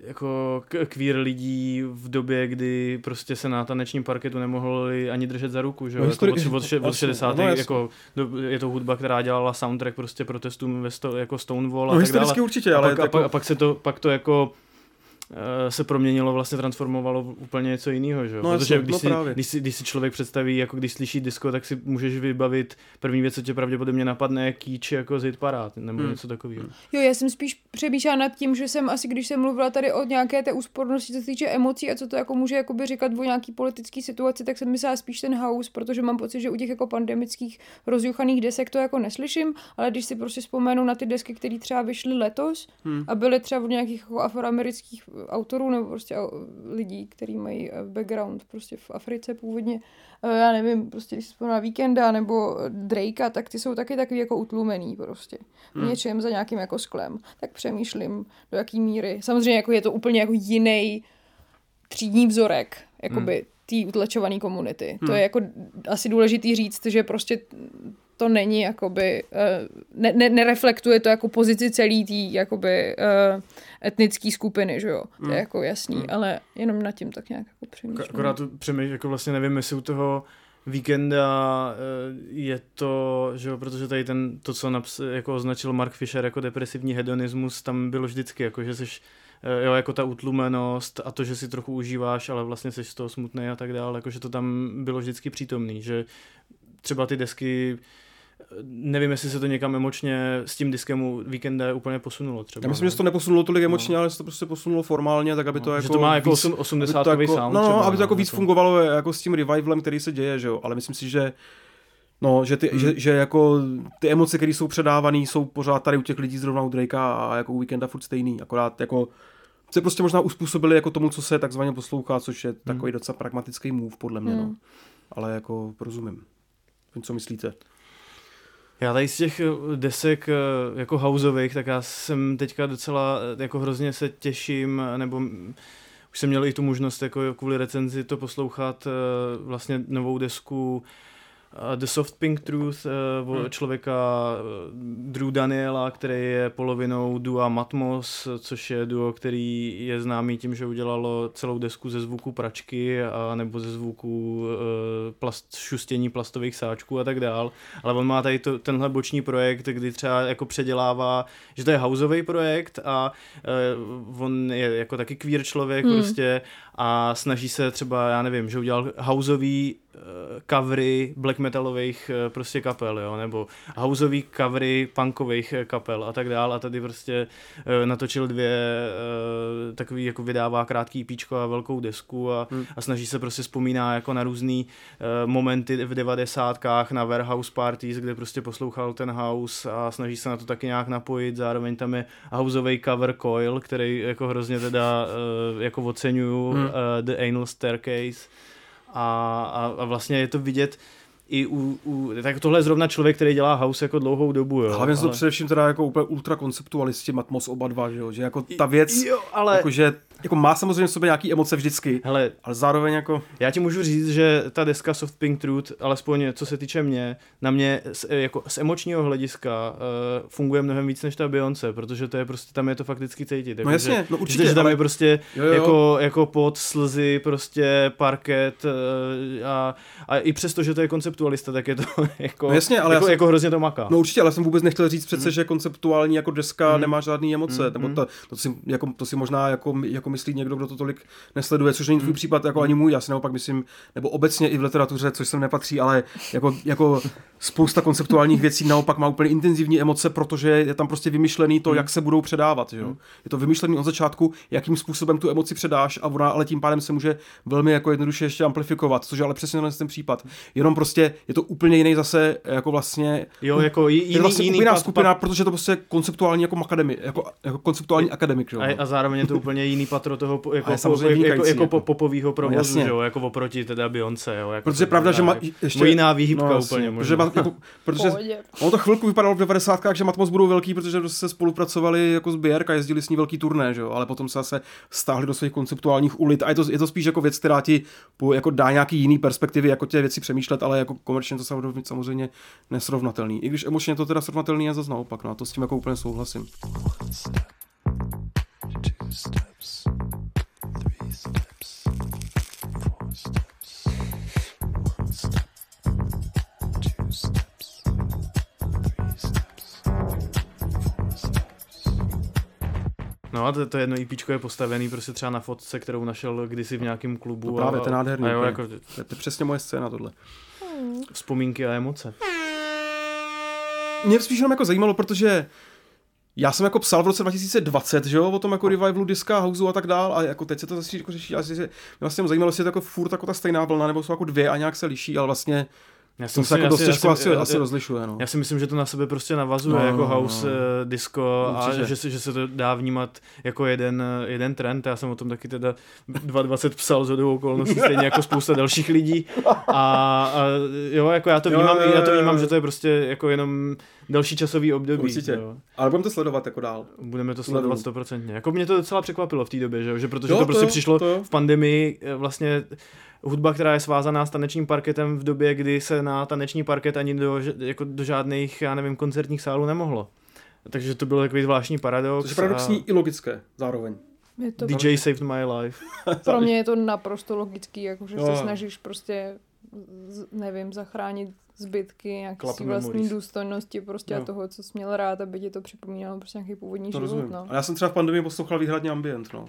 jako k- queer lidí v době, kdy prostě se na tanečním parketu nemohli ani držet za ruku, že jo, No, jako od, od, od jasně, 60. no, jako, do- je to hudba, která dělala soundtrack prostě protestům ve sto, jako Stonewall a no tak dále. historicky určitě, A ale pak, a, jako, pak, a pak se to, pak to jako se proměnilo, vlastně transformovalo v úplně něco jiného, že jo? No Protože jasně, když, no si, právě. když, si, když si člověk představí, jako když slyší disco, tak si můžeš vybavit první věc, co tě pravděpodobně napadne, je kýč jako z hitparád, nebo Hmm. něco takového. Jo, já jsem spíš přemýšlela nad tím, že jsem asi, když jsem mluvila tady o nějaké té úspornosti, co se týče emocí a co to jako může jakoby říkat o nějaký politický situaci, tak jsem myslela spíš ten house, protože mám pocit, že u těch jako pandemických rozjuchaných desek to jako neslyším, ale když si prostě vzpomenu na ty desky, které třeba vyšly letos Hmm. a byly třeba od nějakých jako afroamerických autorů nebo prostě lidí, kteří mají eh, background prostě v Africe původně, eh, já nevím, prostě když vzpomenu na Weekenda nebo Drakea, tak ty jsou taky takový jako utlumený prostě Hmm. něčem za nějakým jako sklem, tak přemýšlím, do jaký míry. Samozřejmě jako je to úplně jako jiný třídní vzorek, jakoby Hmm. té utlačované komunity. To je jako asi důležitý říct, že prostě to není jakoby, eh, ne, ne, nereflektuje to jako pozici celý té jakoby uh, etnické skupiny, že jo. To je Mm. jako jasný, Mm. ale jenom nad tím tak nějak jako Ak- přemýšlím. Akorát tu přemýšlím, jako vlastně nevím, jestli u toho víkenda eh, je to, že jo, protože tady ten, to, co naps, jako označil Mark Fisher jako depresivní hedonismus, tam bylo vždycky, jako že seš, eh, jo, jako ta utlumenost a to, že si trochu užíváš, ale vlastně seš z toho smutný a tak dále, jako že to tam bylo vždycky přítomný, že třeba ty desky nevím, jestli se to někam emočně s tím diskem u víkenda úplně posunulo třeba. já myslím, ne? že se to neposunulo tolik emočně, ale že se to prostě posunulo formálně, tak aby to No, jako že to má jako víc- osm- aby to 80 jako, sound no, třeba, no, aby to jako no, víc jako- fungovalo jako s tím revivalem, který se děje, že jo, ale myslím si, že No, že, ty, Hmm. že, že, jako ty emoce, které jsou předávané, jsou pořád tady u těch lidí zrovna u Drakea a jako u Weekenda furt stejný, akorát jako se prostě možná uspůsobili jako tomu, co se takzvaně poslouchá, což je takový docela pragmatický move, podle mě, no. Hmm. Ale jako rozumím. Vím, co myslíte? Já tady z těch eh, desek eh, jako houseových, tak já jsem teďka docela eh, jako hrozně se těším, nebo už jsem měl i tu možnost jako kvůli recenzi to poslouchat vlastně novou desku The Soft Pink Truth Hmm. člověka eh, Drew Daniela, který je polovinou dua Matmos, což je duo, který je známý tím, že udělalo celou desku ze zvuku pračky a nebo ze zvuku eh, plast, šustění plastových sáčků a tak dál. Ale on má tady to, tenhle boční projekt, kdy třeba jako předělává, že to je houseový projekt a uh, on je jako taky queer člověk Hmm. prostě a snaží se třeba, já nevím, že udělal houseový uh, covery black metalových uh, prostě kapel, jo, nebo houseový covery punkových eh, kapel a tak dál a tady prostě natočil dvě takový jako vydává krátký píčko a velkou desku a, Hmm. a snaží se prostě vzpomíná jako na různý momenty v devadesátkách na warehouse parties, kde prostě poslouchal ten house a snaží se na to taky nějak napojit, zároveň tam je houseový cover Coil, který jako hrozně teda jako oceňuju, Hmm. The Anal Staircase a, a, a vlastně je to vidět, i u, u, tak tohle je zrovna člověk, který dělá house jako dlouhou dobu, jo. Hlavně jsou to především teda jako úplně ultrakonceptualisti Matmos oba dva, že, jo? že jako ta věc, Jo, ale- jako, že jako má samozřejmě v sobě nějaký emoce vždycky, Hele, ale zároveň jako, Já ti můžu říct, že ta deska Soft Pink Truth, alespoň co se týče mě, na mě z, jako z emočního hlediska uh, funguje mnohem víc než ta Beyoncé, protože to je prostě, tam je to fakticky cítit. Jako, jasně, že, no určitě, že, tam ale- je prostě Jo, jo. Jako, jako pot, slzy, prostě parket uh, a, a, i přesto, že to je konceptualista, tak je to jako, No jasně, ale jako, jsem- jako hrozně to maká. no určitě, ale jsem vůbec nechtěl říct přece, Hmm. že konceptuální jako deska nemá žádný emoce, nebo to, to, si, jako, to si možná jako, jako myslí někdo, kdo to tolik nesleduje, což není tvůj případ jako ani můj, já si naopak myslím, nebo obecně i v literatuře, což sem nepatří, ale jako, jako spousta konceptuálních věcí naopak má úplně intenzivní emoce, protože je tam prostě vymyšlený to, jak se budou předávat. Že jo? Je to vymyšlený od začátku, jakým způsobem tu emoci předáš a ona ale tím pádem se může velmi jako jednoduše ještě amplifikovat, což je ale přesně ten případ. Jenom prostě je to úplně jiný zase jako vlastně Jo, jako j- je jiný, to vlastně jiný skupina, pa- protože je to prostě konceptuální jako akademi, jako, jako konceptuální akademik, že jo? a, a zároveň je to úplně jiný patro toho po- jako, po, jako, jako, jako, po, jako. popovýho provozu, jasně. že jo, jako oproti teda Beyoncé, jo. Jako Protože je pravda, že má jako- ještě... jiná výhybka no, jasně, úplně Protože, možná. má, jako, protože ono to chvilku vypadalo v 90. že Matmos budou velký, protože se spolupracovali jako s BRK, jezdili s ní velký turné, že jo? ale potom se zase stáhli do svých konceptuálních ulit a je to, je to spíš jako věc, která ti po, jako dá nějaký jiný perspektivy, jako tě věci přemýšlet, ale jako komerčně to samozřejmě- samozřejmě nesrovnatelný. I když emočně to teda srovnatelný je zase naopak, no a to s tím jako úplně souhlasím. Two steps, No a to, to jedno IP je postavený prostě třeba na fotce, kterou našel kdysi v nějakém klubu. To právě, a, to je nádherný. A jo, jako To je, to je přesně moje scéna tohle. vzpomínky a emoce. Mě spíš jenom jako zajímalo, protože já jsem jako psal v roce 2020, že jo, o tom jako revivalu diska, houseu a tak dál a jako teď se to zase jako řeší, a mě vlastně zajímalo, jestli je to jako furt jako ta stejná vlna, nebo jsou jako dvě a nějak se liší, ale vlastně Já to se si- jako dost těžko asi, asi já- rozlišuje, no. Já si myslím, že to na sebe prostě navazuje No, jako no, no, house, no. eh, disco a Určitě. že se, že se to dá vnímat jako jeden, eh, jeden trend. Já jsem o tom taky teda 2.20 psal z hodou okolností, stejně jako spousta dalších lidí. A, a jo, jako já to Jo, vnímám, jo, jo, já to vnímám, jo. že to je prostě jako jenom další časový období. Určitě. Jo. Ale budeme to sledovat jako dál. Budeme to sledovat stoprocentně. Jako mě to docela překvapilo v té době, že, jo? že protože Jo, to to prostě jo, přišlo to jo. v pandemii eh, vlastně hudba, která je svázaná s tanečním parketem v době, kdy se na taneční parket ani do, jako do žádných, já nevím, koncertních sálů nemohlo. Takže to byl takový zvláštní paradox. Což je paradoxní i logické zároveň. Je to a DJ saved my life. Pro mě je to naprosto logický, jakože Jo. se snažíš prostě, nevím, zachránit zbytky svý vlastní memories. důstojnosti prostě Jo. a toho, co jsi měl rád, aby ti to připomínalo prostě nějaký původní To život, rozumím. no. Ale já jsem třeba v pandemii poslouchal výhradně ambient, no.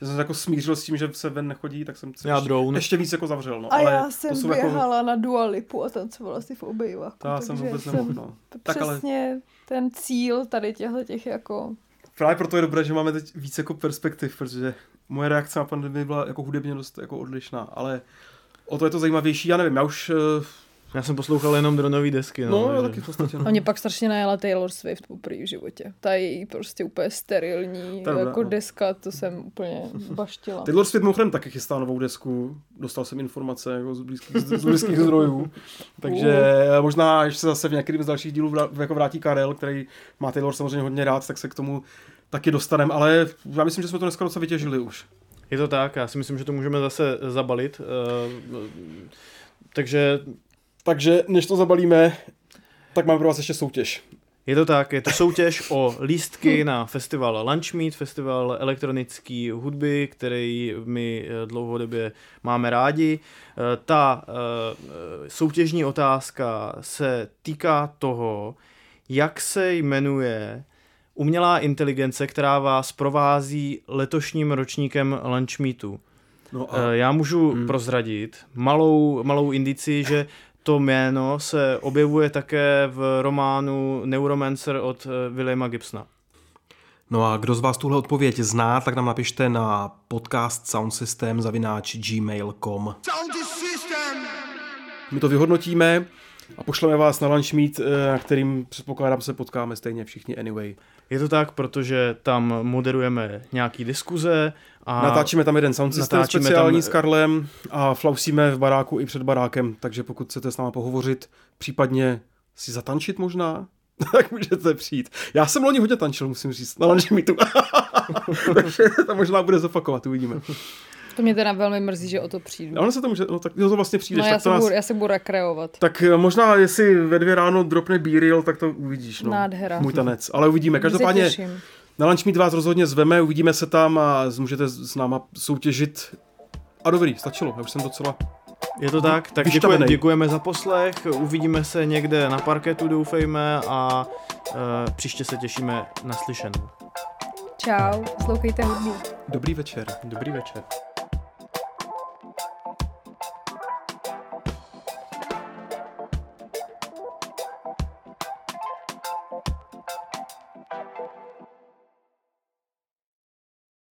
Já jsem se jako smířil s tím, že se ven nechodí, tak jsem se Já ještě, drone. ještě víc jako zavřel. No. A ale já to jsem jsou běhala na Dua Lipu a tancovala si v obejvaku, To já jsem vůbec jsem nemohl, no. Tak ale přesně ten cíl tady těchto těch jako právě proto je dobré, že máme teď víc jako perspektiv, protože moje reakce na pandemii byla jako hudebně dost jako odlišná, ale o to je to zajímavější, já nevím, já už, eh, Já jsem poslouchal jenom dronový desky. No, no, takže- taky v podstatě, A no. mě pak strašně najela Taylor Swift poprvé v životě. Ta její prostě úplně sterilní To je dobré, jako no. deska, to jsem úplně baštila. Taylor Swift mimochodem taky chystá novou desku, dostal jsem informace jako z blízkých, z blízkých zdrojů, takže možná, až se zase v některým z dalších dílů vrá- jako vrátí Karel, který má Taylor samozřejmě hodně rád, tak se k tomu taky dostaneme, ale já myslím, že jsme to dneska docela vytěžili už. Je to tak, já si myslím, že to můžeme zase zabalit. eh, Takže Takže než to zabalíme, tak mám pro vás ještě soutěž. Je to tak, je to soutěž o lístky na festival Lunchmeet, festival elektronické hudby, který my eh, dlouhodobě máme rádi. Eh, Ta eh, soutěžní otázka se týká toho, jak se jmenuje umělá inteligence, která vás provází letošním ročníkem Lunchmeetu. No Eh, Já můžu prozradit malou, malou indici, že to jméno se objevuje také v románu Neuromancer od eh, Williama Gibsona. No a kdo z vás tuhle odpověď zná, tak nám napište na podcast soundsystem zavináč gmail.com. My to vyhodnotíme A pošleme vás na lunch meet, eh, na kterým předpokládám se potkáme stejně všichni anyway. Je to tak, protože tam moderujeme nějaký diskuze a Natáčíme tam jeden sound system speciální tam- s Karlem a flausíme v baráku i před barákem, takže pokud chcete s náma pohovořit, případně si zatančit možná, tak můžete přijít. Já jsem loni hodně tančil, musím říct, na lunch meetu. takže to možná bude zopakovat, uvidíme. To mě teda velmi mrzí, že o to přijdu. A ono se to může, no tak jo, to vlastně přijdeš, No já tak se, to nás, budu, já se budu rekreovat. tak eh, možná, jestli ve dvě ráno dropne B-Reel, tak to uvidíš. No. Nádhera. Můj tanec. Ale uvidíme. Každopádně. Na lunch meet vás rozhodně zveme, uvidíme se tam a můžete s náma soutěžit. A dobrý, stačilo, já už jsem docela... je to tak, tak děkuji, děkujeme za poslech, uvidíme se někde na parketu doufejme a uh, příště se těšíme na slyšenou. Čau, slouchejte hudbu. Dobrý večer. Dobrý večer.